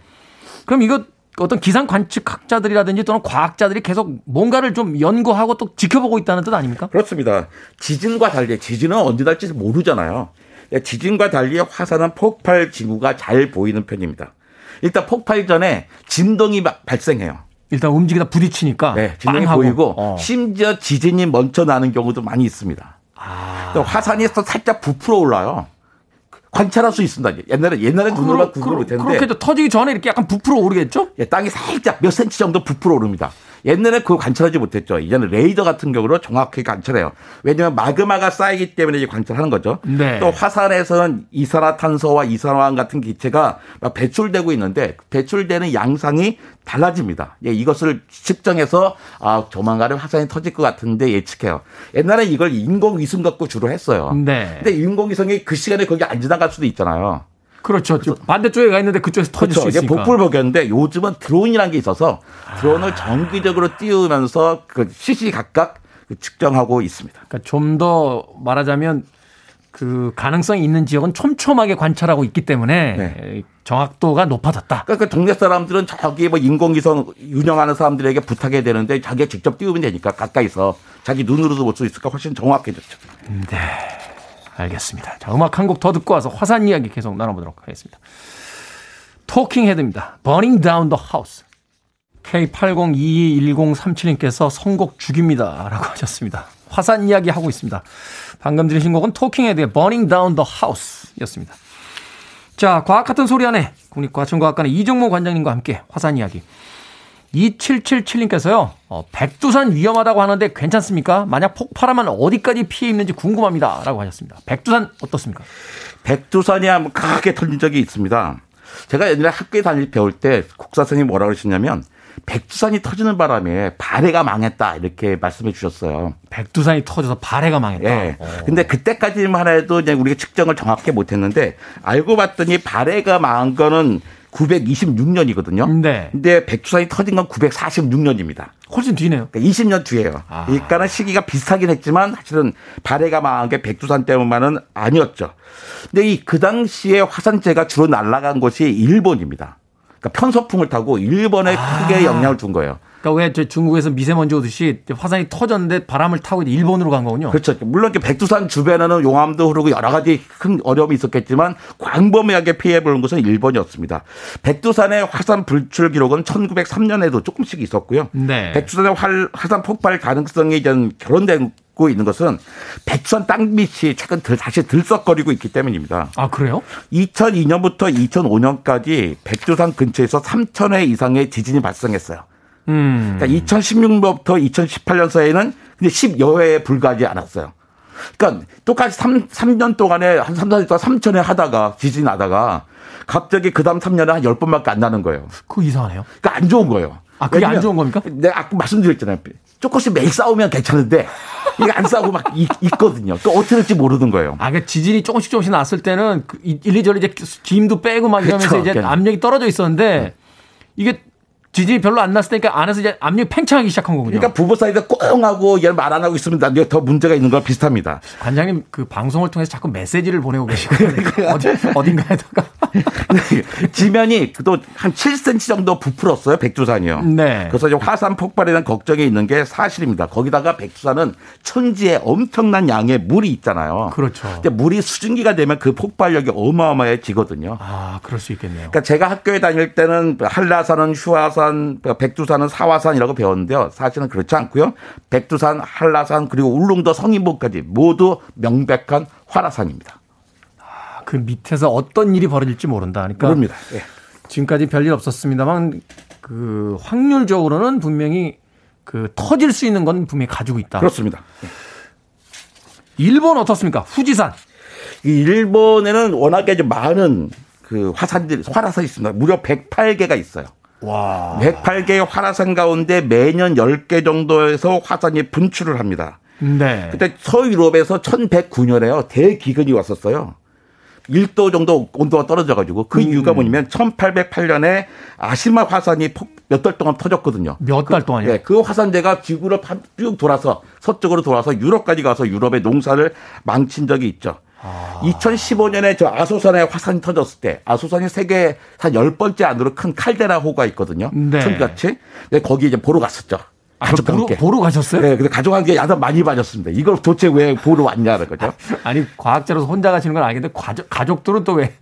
Speaker 1: 그럼 이거 어떤 기상 관측학자들이라든지 또는 과학자들이 계속 뭔가를 좀 연구하고 또 지켜보고 있다는 뜻 아닙니까?
Speaker 5: 그렇습니다. 지진과 달리 지진은 언제 날지 모르잖아요. 예, 지진과 달리 화산은 폭발 징후가 잘 보이는 편입니다. 일단 폭발 전에 진동이 발생해요.
Speaker 1: 일단 움직이다 부딪히니까
Speaker 5: 네, 진동이 빵하고. 보이고 어. 심지어 지진이 먼저 나는 경우도 많이 있습니다. 아. 화산에서 살짝 부풀어 올라요. 관찰할 수 있습니다. 옛날에 옛날에 눈으로만 구분을 못했는데
Speaker 1: 그렇게 도 터지기 전에 이렇게 약간 부풀어 오르겠죠?
Speaker 5: 예, 땅이 살짝 몇 센치 정도 부풀어 오릅니다. 옛날에 그걸 관찰하지 못했죠. 이제는 레이더 같은 경우로 정확하게 관찰해요. 왜냐하면 마그마가 쌓이기 때문에 이제 관찰하는 거죠. 네. 또 화산에서는 이산화탄소와 이산화황 같은 기체가 배출되고 있는데 배출되는 양상이 달라집니다. 예, 이것을 측정해서 아 조만간에 화산이 터질 것 같은데 예측해요. 옛날에 이걸 인공위성 갖고 주로 했어요. 네. 근데 인공위성이 그 시간에 거기 안 지나갈 수도 있잖아요.
Speaker 1: 그렇죠. 반대쪽에 가 있는데 그쪽에서 터질 그렇죠. 수 있으니까.
Speaker 5: 복불복이었는데 요즘은 드론이라는 게 있어서 드론을 아. 정기적으로 띄우면서 그 시시각각 그 측정하고 있습니다.
Speaker 1: 그러니까 좀 더 말하자면 그 가능성이 있는 지역은 촘촘하게 관찰하고 있기 때문에 네. 정확도가 높아졌다.
Speaker 5: 그러니까 동네 사람들은 저기 뭐 인공위성 운영하는 사람들에게 부탁해야 되는데 자기가 직접 띄우면 되니까 가까이서 자기 눈으로도 볼 수 있을까 훨씬 정확해졌죠.
Speaker 1: 네. 알겠습니다. 자, 음악 한 곡 더 듣고 와서 화산 이야기 계속 나눠보도록 하겠습니다. 토킹 헤드입니다. Burning Down the House. K80221037님께서 선곡 죽입니다. 라고 하셨습니다. 화산 이야기 하고 있습니다. 방금 들으신 곡은 토킹 헤드의 Burning Down the House 였습니다. 자, 과학 같은 소리 안에 국립과천과학관의 이종모 관장님과 함께 화산 이야기 2777님께서요, 어, 백두산 위험하다고 하는데 괜찮습니까? 만약 폭발하면 어디까지 피해 입는지 궁금합니다. 라고 하셨습니다. 백두산 어떻습니까?
Speaker 5: 백두산이 한번 크게 터진 적이 있습니다. 제가 옛날에 학교에 다닐 배울 때 국사선생님이 뭐라 그러셨냐면 백두산이 터지는 바람에 발해가 망했다 이렇게 말씀해 주셨어요.
Speaker 1: 백두산이 터져서 발해가 망했다. 네.
Speaker 5: 근데 그때까지만 해도 이제 우리가 측정을 정확히 못했는데 알고 봤더니 발해가 망한 거는 926년이거든요. 네. 근데 백두산이 터진 건 946년입니다.
Speaker 1: 훨씬 뒤네요.
Speaker 5: 그러니까 20년 뒤에요. 아. 그러니까는 시기가 비슷하긴 했지만 사실은 발해가 망한 게 백두산 때문만은 아니었죠. 근데 이 그 당시에 화산재가 주로 날아간 곳이 일본입니다. 그러니까 편서풍을 타고 일본에 아. 크게 영향을 준 거예요.
Speaker 1: 그러니까 왜 중국에서 미세먼지 오듯이 화산이 터졌는데 바람을 타고 일본으로 간 거군요.
Speaker 5: 그렇죠. 물론 백두산 주변에는 용암도 흐르고 여러 가지 큰 어려움이 있었겠지만 광범위하게 피해 보는 것은 일본이었습니다. 백두산의 화산 불출 기록은 1903년에도 조금씩 있었고요. 네. 백두산의 화산 폭발 가능성이 결혼된 고 있는 것은 백두산 땅밑이 최근 다시 들썩거리고 있기 때문입니다.
Speaker 1: 아 그래요?
Speaker 5: 2002년부터 2005년까지 백두산 근처에서 3천 회 이상의 지진이 발생했어요. 음. 그러니까 2016년부터 2018년 사이에는 근데 10여 회에 불과하지 않았어요. 그러니까 똑같이 3, 3년 동안에 한 3, 4년 동안 3천 회 하다가 지진 하다가 갑자기 그 다음 3년에 한 10번밖에 안 나는 거예요.
Speaker 1: 그거 이상하네요.
Speaker 5: 그러니까 안 좋은 거예요.
Speaker 1: 아, 그게 안 좋은 겁니까?
Speaker 5: 내가 아까 말씀드렸잖아요. 조금씩 매일 싸우면 괜찮은데 이게 안 싸우고 막 있, 거든요. 또 어떻게 될지 모르는 거예요.
Speaker 1: 아, 그러니까 지진이 조금씩 조금씩 났을 때는 그 이리저리 이제 김도 빼고 막 이러면서 그렇죠. 이제 압력이 떨어져 있었는데 이게 지진이 별로 안 났을 때니까 안에서 이제 압력이 팽창하기 시작한 거군요.
Speaker 5: 그러니까 부부 사이에서 꽁 하고 말안 하고 있으면 나중에 더 문제가 있는 거와 비슷합니다.
Speaker 1: 관장님 그 방송을 통해서 자꾸 메시지를 보내고 계시거든요. 어디, 어딘가에다가.
Speaker 5: 지면이 또 한 7cm 정도 부풀었어요. 백두산이요. 네. 그래서 이제 화산 폭발에 대한 걱정이 있는 게 사실입니다. 거기다가 백두산은 천지에 엄청난 양의 물이 있잖아요.
Speaker 1: 그렇죠.
Speaker 5: 근데 물이 수증기가 되면 그 폭발력이 어마어마해지거든요.
Speaker 1: 아, 그럴 수 있겠네요.
Speaker 5: 그러니까 제가 학교에 다닐 때는 한라산은 휴화산, 백두산은 사화산이라고 배웠는데요. 사실은 그렇지 않고요. 백두산, 한라산 그리고 울릉도 성인봉까지 모두 명백한 활화산입니다.
Speaker 1: 그 밑에서 어떤 일이 벌어질지 모른다. 그러니까
Speaker 5: 모릅니다. 예.
Speaker 1: 지금까지 별일 없었습니다만 그 확률적으로는 분명히 그 터질 수 있는 건 분명히 가지고 있다.
Speaker 5: 그렇습니다. 예.
Speaker 1: 일본 어떻습니까? 후지산.
Speaker 5: 일본에는 워낙에 좀 많은 그 화산들이 활화산이 있습니다. 무려 108개가 있어요. 와. 108개의 활화산 가운데 매년 10개 정도에서 화산이 분출을 합니다. 네. 그때 서유럽에서 1109년에요. 대기근이 왔었어요. 1도 정도 온도가 떨어져 가지고 그 음. 이유가 뭐냐면 1808년에 아시마 화산이 몇 달 동안 터졌거든요.
Speaker 1: 몇 달 동안요? 그,
Speaker 5: 네, 그 화산재가 지구를 쭉 돌아서 서쪽으로 돌아서 유럽까지 가서 유럽의 농사를 망친 적이 있죠. 아. 2015년에 저 아소산에 화산이 터졌을 때 아소산이 세계 한 10번째 안으로 큰 칼데라호가 있거든요. 네. 천같이. 네, 거기 이제 보러 갔었죠.
Speaker 1: 가족과 보러, 보러 가셨어요?
Speaker 5: 네, 근데 가족과 함께 야단 많이 맞았습니다. 이걸 도대체 왜 보러 왔냐는 거죠.
Speaker 1: 아니, 과학자로서 혼자 가시는 건 알겠는데 가족, 가족들은 또 왜?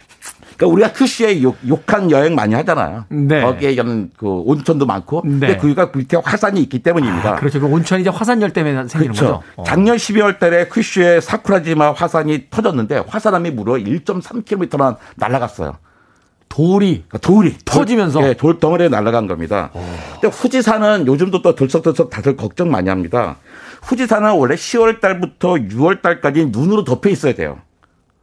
Speaker 5: 그러니까 우리가 큐시에 욕, 욕한 여행 많이 하잖아요. 네. 거기에 는그 온천도 많고. 네. 근데 그가 밑에 화산이 있기 때문입니다. 아,
Speaker 1: 그렇죠. 그 온천이 이제 화산열 때문에 생기는 그렇죠. 거죠.
Speaker 5: 어. 작년 12월 달에 큐슈에 사쿠라지마 화산이 터졌는데 화산암이 무려 1.3km나 날아갔어요.
Speaker 1: 돌이
Speaker 5: 그러니까 돌이
Speaker 1: 터지면서
Speaker 5: 돌, 예, 돌 덩어리에 날아간 겁니다. 오. 근데 후지산은 요즘도 또 들썩들썩 다들 걱정 많이 합니다. 후지산은 원래 10월 달부터 6월 달까지 눈으로 덮여 있어야 돼요.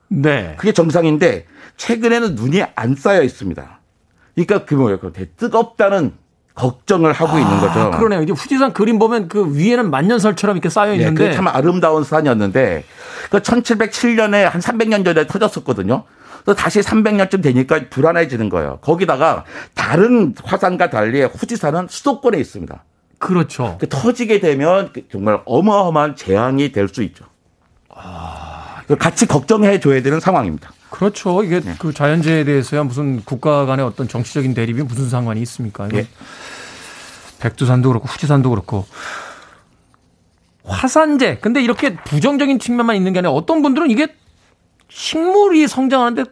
Speaker 1: 네.
Speaker 5: 그게 정상인데 최근에는 눈이 안 쌓여 있습니다. 그러니까 그 뭐예요? 그 뜨겁다는 걱정을 하고 아, 있는 거죠.
Speaker 1: 그러네요. 이제 후지산 그림 보면 그 위에는 만년설처럼 이렇게 쌓여 네, 있는데
Speaker 5: 네, 참 아름다운 산이었는데 그 1707년에 한 300년 전에 터졌었거든요. 또 다시 300년쯤 되니까 불안해지는 거예요. 거기다가 다른 화산과 달리 후지산은 수도권에 있습니다.
Speaker 1: 그렇죠.
Speaker 5: 그 터지게 되면 그 정말 어마어마한 재앙이 될 수 있죠. 아, 같이 걱정해 줘야 되는 상황입니다.
Speaker 1: 그렇죠. 이게 네. 그 자연재해에 대해서야 무슨 국가 간의 어떤 정치적인 대립이 무슨 상관이 있습니까? 네. 백두산도 그렇고 후지산도 그렇고 화산재. 근데 이렇게 부정적인 측면만 있는 게 아니라 어떤 분들은 이게 식물이 성장하는데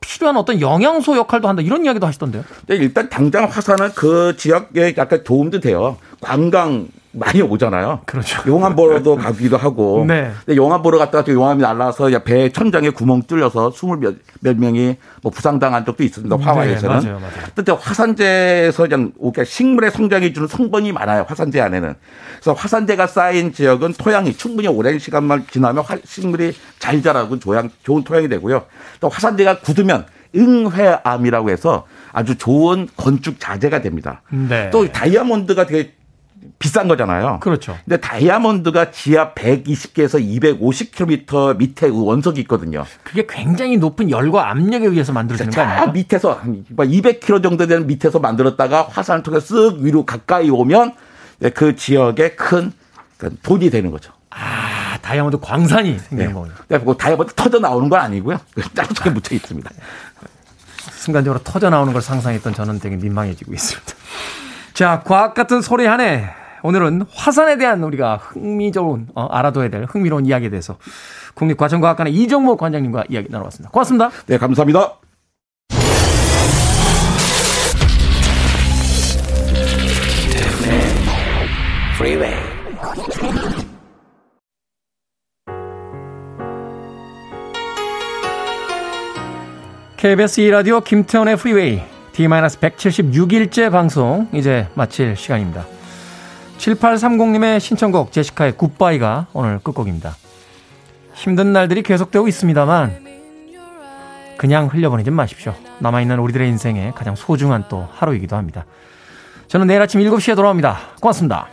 Speaker 1: 필요한 어떤 영양소 역할도 한다 이런 이야기도 하시던데요.
Speaker 5: 네, 일단 당장 화산은 그 지역에 약간 도움도 돼요. 관광 많이 오잖아요.
Speaker 1: 그렇죠.
Speaker 5: 용암 보러도 가기도 하고. 네. 근데 용암 보러 갔다가 용암이 날라서 배 천장에 구멍 뚫려서 스물 몇, 몇 명이 뭐 부상당한 적도 있습니다. 화화에서는. 네, 맞아요, 맞아요. 근데 화산재에서 그냥 식물의 성장해 주는 성분이 많아요. 화산재 안에는. 그래서 화산재가 쌓인 지역은 토양이 충분히 오랜 시간만 지나면 식물이 잘 자라고 조양, 좋은 토양이 되고요. 또 화산재가 굳으면 응회암이라고 해서 아주 좋은 건축 자재가 됩니다. 네. 또 다이아몬드가 되게 비싼 거잖아요.
Speaker 1: 그렇죠.
Speaker 5: 근데 다이아몬드가 지하 120개에서 250km 밑에 원석이 있거든요.
Speaker 1: 그게 굉장히 높은 열과 압력에 의해서 만들어지는 거 아니에요?
Speaker 5: 밑에서 200km 정도 되는 밑에서 만들었다가 화산을 통해 쓱 위로 가까이 오면 그 지역에 큰 돈이 되는 거죠.
Speaker 1: 아, 다이아몬드 광산이 생기는 네. 거군요.
Speaker 5: 뭐 다이아몬드 터져 나오는 건 아니고요. 짜릿하게 묻혀 있습니다.
Speaker 1: 순간적으로 터져 나오는 걸 상상했던 저는 되게 민망해지고 있습니다. 자, 과학 같은 소리 하네. 오늘은 화산에 대한 우리가 흥미로운, 어, 알아둬야 될 흥미로운 이야기에 대해서 국립과천과학관의 이정모 관장님과 이야기 나눠봤습니다. 고맙습니다.
Speaker 5: 네, 감사합니다.
Speaker 1: KBS 2라디오 김태훈의 프리웨이 D-176일째 방송 이제 마칠 시간입니다. 7830님의 신청곡 제시카의 Goodbye가 오늘 끝곡입니다. 힘든 날들이 계속되고 있습니다만 그냥 흘려보내지 마십시오. 남아있는 우리들의 인생에 가장 소중한 또 하루이기도 합니다. 저는 내일 아침 7시에 돌아옵니다. 고맙습니다.